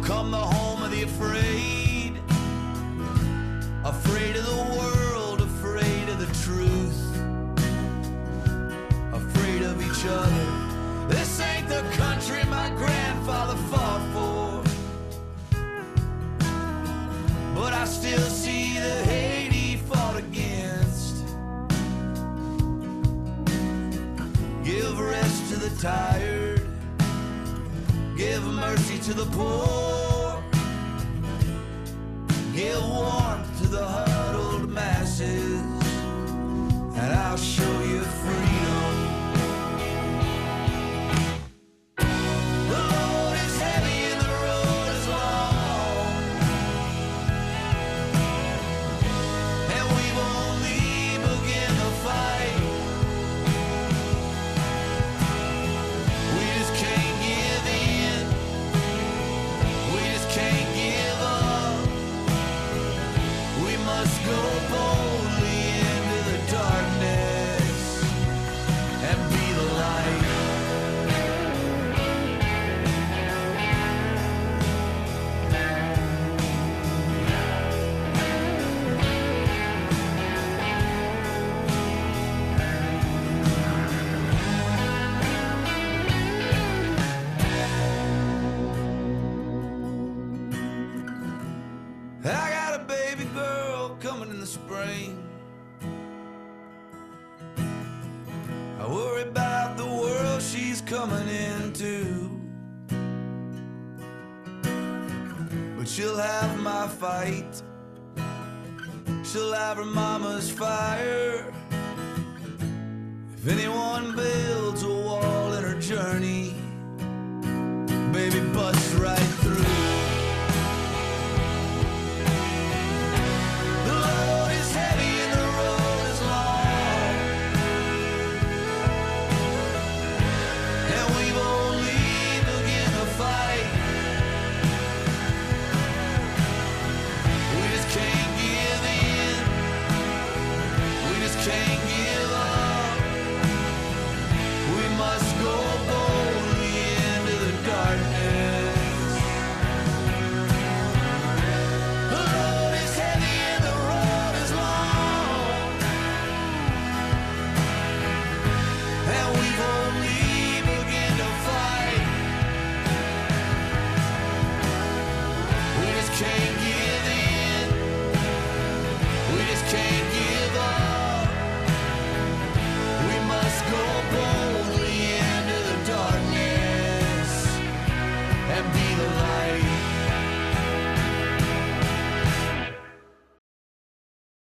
Become the home of the afraid? Afraid of the world, afraid of the truth, afraid of each other. This ain't the country my grandfather fought for. But I still see the hate he fought against. Give rest to the tired. To the poor. Give warmth to the huddled fight. She'll have her mama's fire. If anyone builds a wall in her journey,